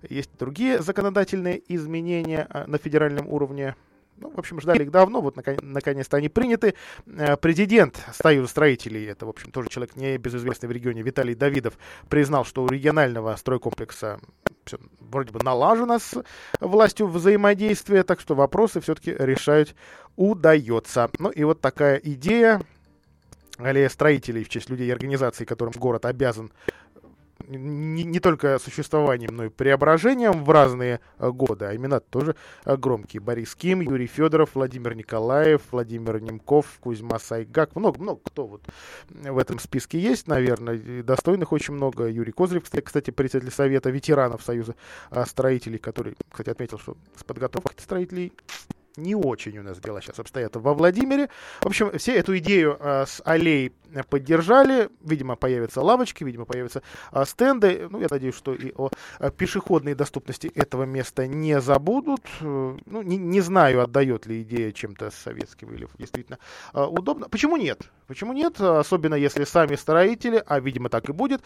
Есть другие законодательные изменения а, на федеральном уровне. Ну, в общем, ждали их давно, вот наконец-то они приняты. Э, президент Союза строителей, это, в общем, тоже человек не безызвестный в регионе, Виталий Давидов, признал, что у регионального стройкомплекса все вроде бы налажено с властью взаимодействия, так что вопросы все-таки решать удается. Ну и вот такая идея, аллея строителей в честь людей и организаций, которым город обязан не, не только существованием, но и преображением в разные э, годы, а имена тоже э, громкие. Борис Ким, Юрий Федоров, Владимир Николаев, Владимир Немков, Кузьма Сайгак. Много, много кто вот в этом списке есть, наверное. Достойных очень много. Юрий Козырев, кстати, председатель Совета ветеранов Союза э, строителей, который, кстати, отметил, что с подготовкой строителей не очень у нас дела сейчас обстоят во Владимире. В общем, все эту идею э, с аллей поддержали. Видимо, появятся лавочки, видимо, появятся э, стенды. Ну, я надеюсь, что и о э, пешеходной доступности этого места не забудут. Ну, не, не знаю, отдает ли идея чем-то советским или действительно удобно. Почему нет? Почему нет? Особенно если сами строители, а, видимо, так и будет,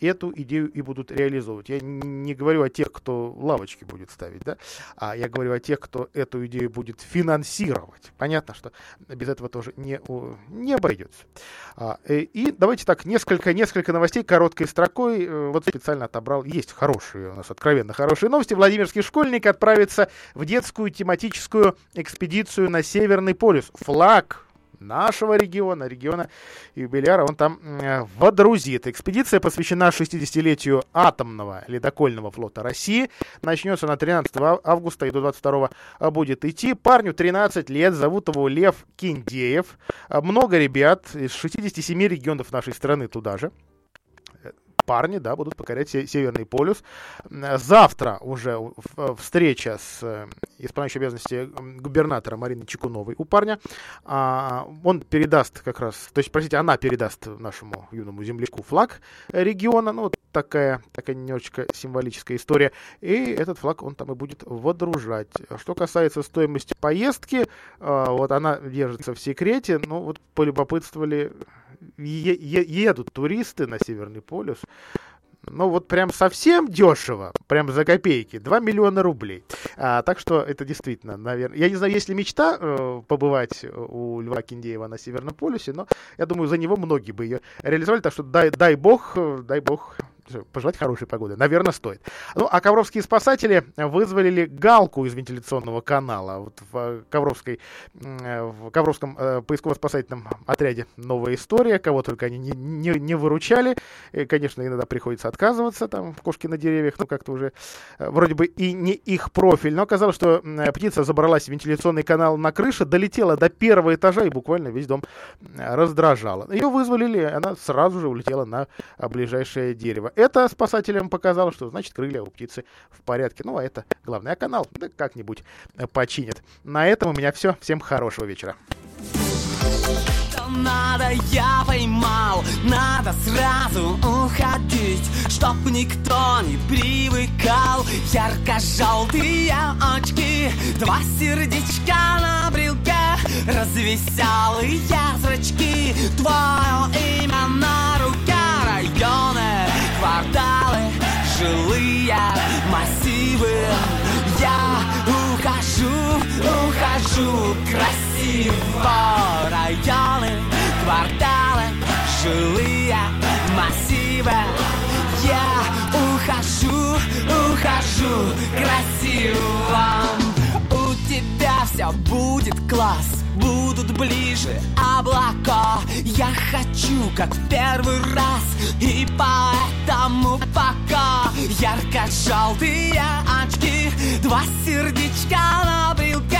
эту идею и будут реализовывать. Я не говорю о тех, кто лавочки будет ставить, да, а я говорю о тех, кто эту идею будет финансировать. Понятно, что без этого тоже не, не обойдется. А, э, и давайте так, несколько, несколько новостей короткой строкой. Э, вот специально отобрал. Есть хорошие у нас, откровенно хорошие новости. Владимирский школьник отправится в детскую тематическую экспедицию на Северный полюс. Флаг нашего региона, региона юбиляра, он там э, водрузит. Экспедиция посвящена 60-летию атомного ледокольного флота России. Начнется на 13 августа и до 22 будет идти. Парню 13 лет, зовут его Лев Киндеев. Много ребят из 67 регионов нашей страны туда же парни, да, будут покорять Северный полюс. Завтра уже встреча с э, исполняющей обязанности губернатора Марины Чекуновой у парня. А, он передаст как раз, то есть, простите, она передаст нашему юному земляку флаг региона. Ну, такая, такая немножечко символическая история. И этот флаг он там и будет водружать. Что касается стоимости поездки, а, вот она держится в секрете. Ну, вот полюбопытствовали е- едут туристы на Северный полюс, ну вот прям совсем дешево, прям за копейки, 2 миллиона рублей. А, так что это действительно, наверное, я не знаю, есть ли мечта э, побывать у Льва Киндеева на Северном полюсе, но я думаю, за него многие бы ее реализовали, так что дай, дай бог, дай бог пожелать хорошей погоды. Наверное, стоит. Ну, а ковровские спасатели вызвали галку из вентиляционного канала. Вот в, Ковровской, в Ковровском э, поисково-спасательном отряде новая история. Кого только они не, не, не выручали. И, конечно, иногда приходится отказываться там в кошки на деревьях. Ну, как-то уже э, вроде бы и не их профиль. Но оказалось, что э, птица забралась в вентиляционный канал на крыше, долетела до первого этажа и буквально весь дом раздражала. Ее вызвали, она сразу же улетела на ближайшее дерево. Это спасателям показало, что значит крылья у птицы в порядке. Ну, а это главный. А канал да как-нибудь починят. На этом у меня все. Всем хорошего вечера. Надо, я поймал, надо сразу уходить Чтоб никто не привыкал Ярко-желтые очки Два сердечка на брелке Развеселые зрачки Твое имя на руке Районы кварталы, жилые массивы. Я ухожу, ухожу красиво. Районы, кварталы, жилые массивы. Я красиво У тебя все будет класс Будут ближе облака. Я хочу, как в первый раз И поэтому пока. Ярко-желтые очки Два сердечка на брелке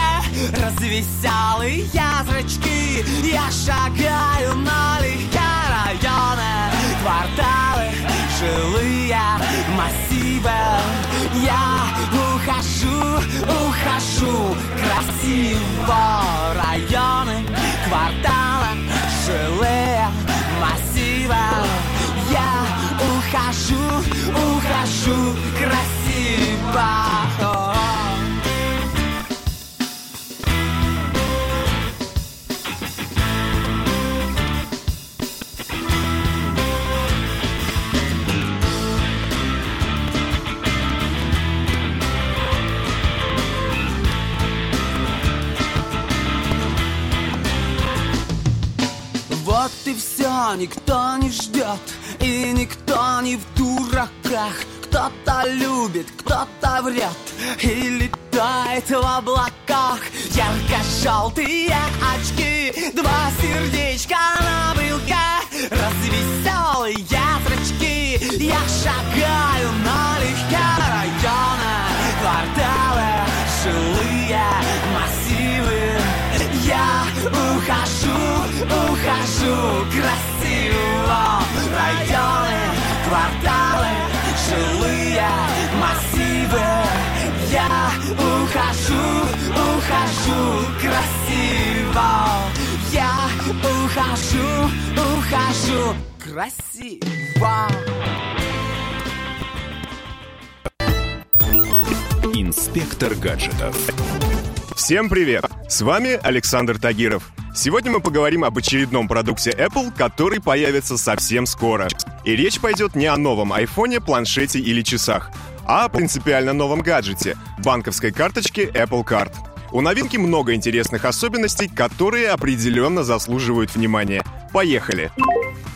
Развеселые зрачки Я шагаю налегке районы Кварталы, жилые массивы Я ухожу, ухожу. Красиво Районы, кварталы, жилые массивы. Я ухожу, ухожу. Красиво И все, никто не ждет И никто не в дураках. Кто-то любит, кто-то врет И летает в облаках. Ярко-желтые очки Два сердечка на брелке Развеселые зрачки Я шагаю налегке районы Кварталы, жилые массивы Я ухожу, ухожу красиво. Районы, кварталы, жилые массивы. Я ухожу, ухожу красиво. Я ухожу, ухожу красиво. Инспектор гаджетов. Всем привет! С вами Александр Тагиров. Сегодня мы поговорим об очередном продукте Apple, который появится совсем скоро. И речь пойдет не о новом айфоне, планшете или часах, а о принципиально новом гаджете – банковской карточке Apple Card. У новинки много интересных особенностей, которые определенно заслуживают внимания. Поехали!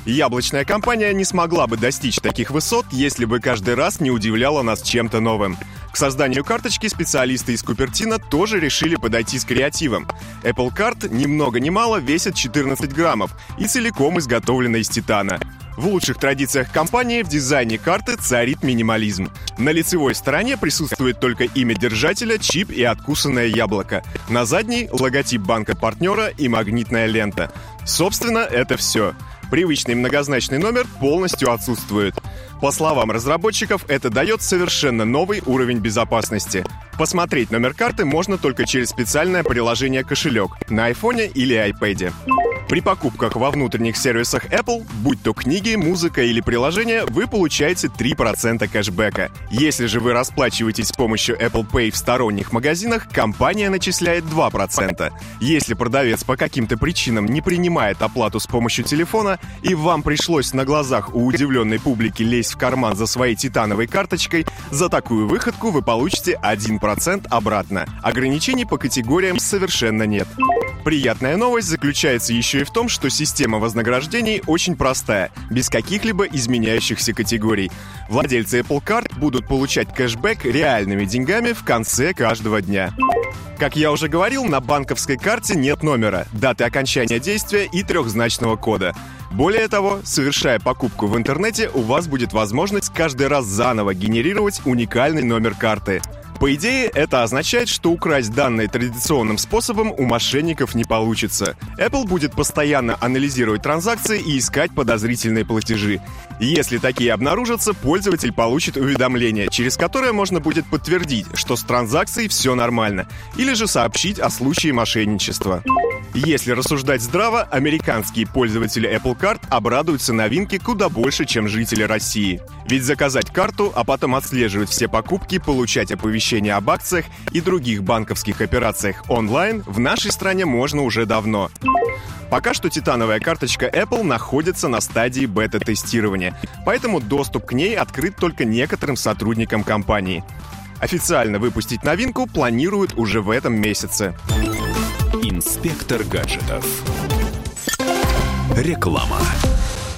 Яблочная компания не смогла бы достичь таких высот, если бы каждый раз не удивляла нас чем-то новым. К созданию карточки специалисты из Купертино тоже решили подойти с креативом. Apple Card ни много ни мало весит 14 граммов и целиком изготовлена из титана. В лучших традициях компании в дизайне карты царит минимализм. На лицевой стороне присутствует только имя держателя, чип и откусанное яблоко. На задней — логотип банка-партнера и магнитная лента. Собственно, это все. Привычный многозначный номер полностью отсутствует. По словам разработчиков, это дает совершенно новый уровень безопасности. Посмотреть номер карты можно только через специальное приложение «Кошелек» на айфоне или iPad. При покупках во внутренних сервисах Apple, будь то книги, музыка или приложения, вы получаете 3% кэшбэка. Если же вы расплачиваетесь с помощью Apple Pay в сторонних магазинах, компания начисляет 2%. Если продавец по каким-то причинам не принимает оплату с помощью телефона, и вам пришлось на глазах у удивленной публики лезть в карман за своей титановой карточкой, за такую выходку вы получите 1% обратно. Ограничений по категориям совершенно нет. Приятная новость заключается еще и в том, что система вознаграждений очень простая, без каких-либо изменяющихся категорий. Владельцы Apple Card будут получать кэшбэк реальными деньгами в конце каждого дня. Как я уже говорил, на банковской карте нет номера, даты окончания действия и трехзначного кода. Более того, совершая покупку в интернете, у вас будет возможность каждый раз заново генерировать уникальный номер карты. По идее, это означает, что украсть данные традиционным способом у мошенников не получится. Apple будет постоянно анализировать транзакции и искать подозрительные платежи. Если такие обнаружатся, пользователь получит уведомление, через которое можно будет подтвердить, что с транзакцией все нормально, или же сообщить о случае мошенничества. Если рассуждать здраво, американские пользователи Apple Card обрадуются новинке куда больше, чем жители России. Ведь заказать карту, а потом отслеживать все покупки, получать оповещения об акциях и других банковских операциях онлайн в нашей стране можно уже давно. Пока что титановая карточка Apple находится на стадии бета-тестирования, поэтому доступ к ней открыт только некоторым сотрудникам компании. Официально выпустить новинку планируют уже в этом месяце. Инспектор гаджетов. Реклама.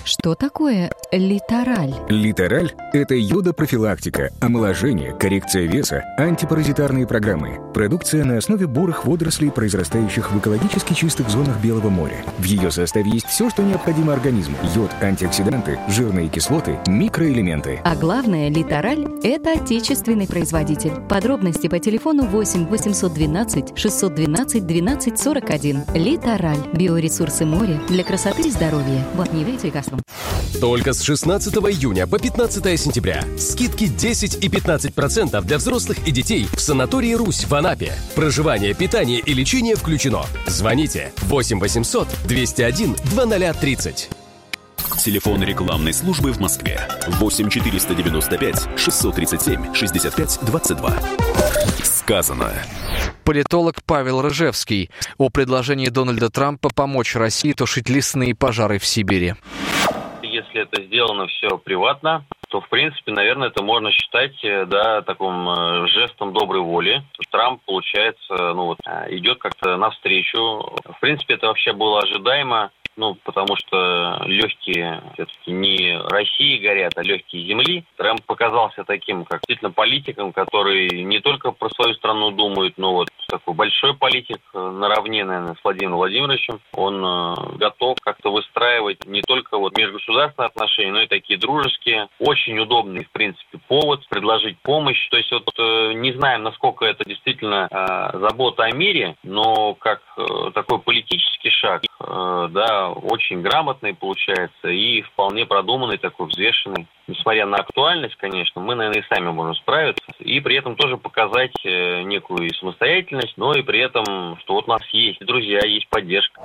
Что такое литераль? Литераль – это йода-профилактика, омоложение, коррекция веса, антипаразитарные программы. Продукция на основе бурых водорослей, произрастающих в экологически чистых зонах Белого моря. В ее составе есть все, что необходимо организму. Йод, антиоксиданты, жирные кислоты, микроэлементы. А главное, литераль – это отечественный производитель. Подробности по телефону 8 812 612 12 41. Литераль. Биоресурсы моря для красоты и здоровья. Вот не верите лекарствам. Только с 16 июня по 15 сентября. Скидки 10 и 15% для взрослых и детей в санатории «Русь» в Анапе. Проживание, питание и лечение включено. Звоните 8 800 201 2030. Телефон рекламной службы в Москве 8 495 637 65 22. Сказано. Политолог Павел Рыжевский о предложении Дональда Трампа помочь России тушить лесные пожары в Сибири. Если это сделано все приватно, то, в принципе, наверное, это можно считать, э, да, таким э, жестом доброй воли. Трамп, получается, ну вот, э, идет как-то навстречу. В принципе, это вообще было ожидаемо ну, потому что легкие все-таки не России горят, а легкие земли. Трамп показался таким, как действительно политиком, который не только про свою страну думает, но вот такой большой политик, э, наравне, наверное, с Владимиром Владимировичем. Он э, готов как-то выстраивать не только вот межгосударственные отношения, но и такие дружеские. Очень удобный, в принципе, повод предложить помощь. То есть вот э, не знаем, насколько это действительно забота о мире, но как такой политический шаг, да, очень грамотный получается и вполне продуманный, такой взвешенный. Несмотря на актуальность, конечно, мы, наверное, и сами можем справиться. И при этом тоже показать э, некую самостоятельность, но и при этом, что вот у нас есть друзья, есть поддержка.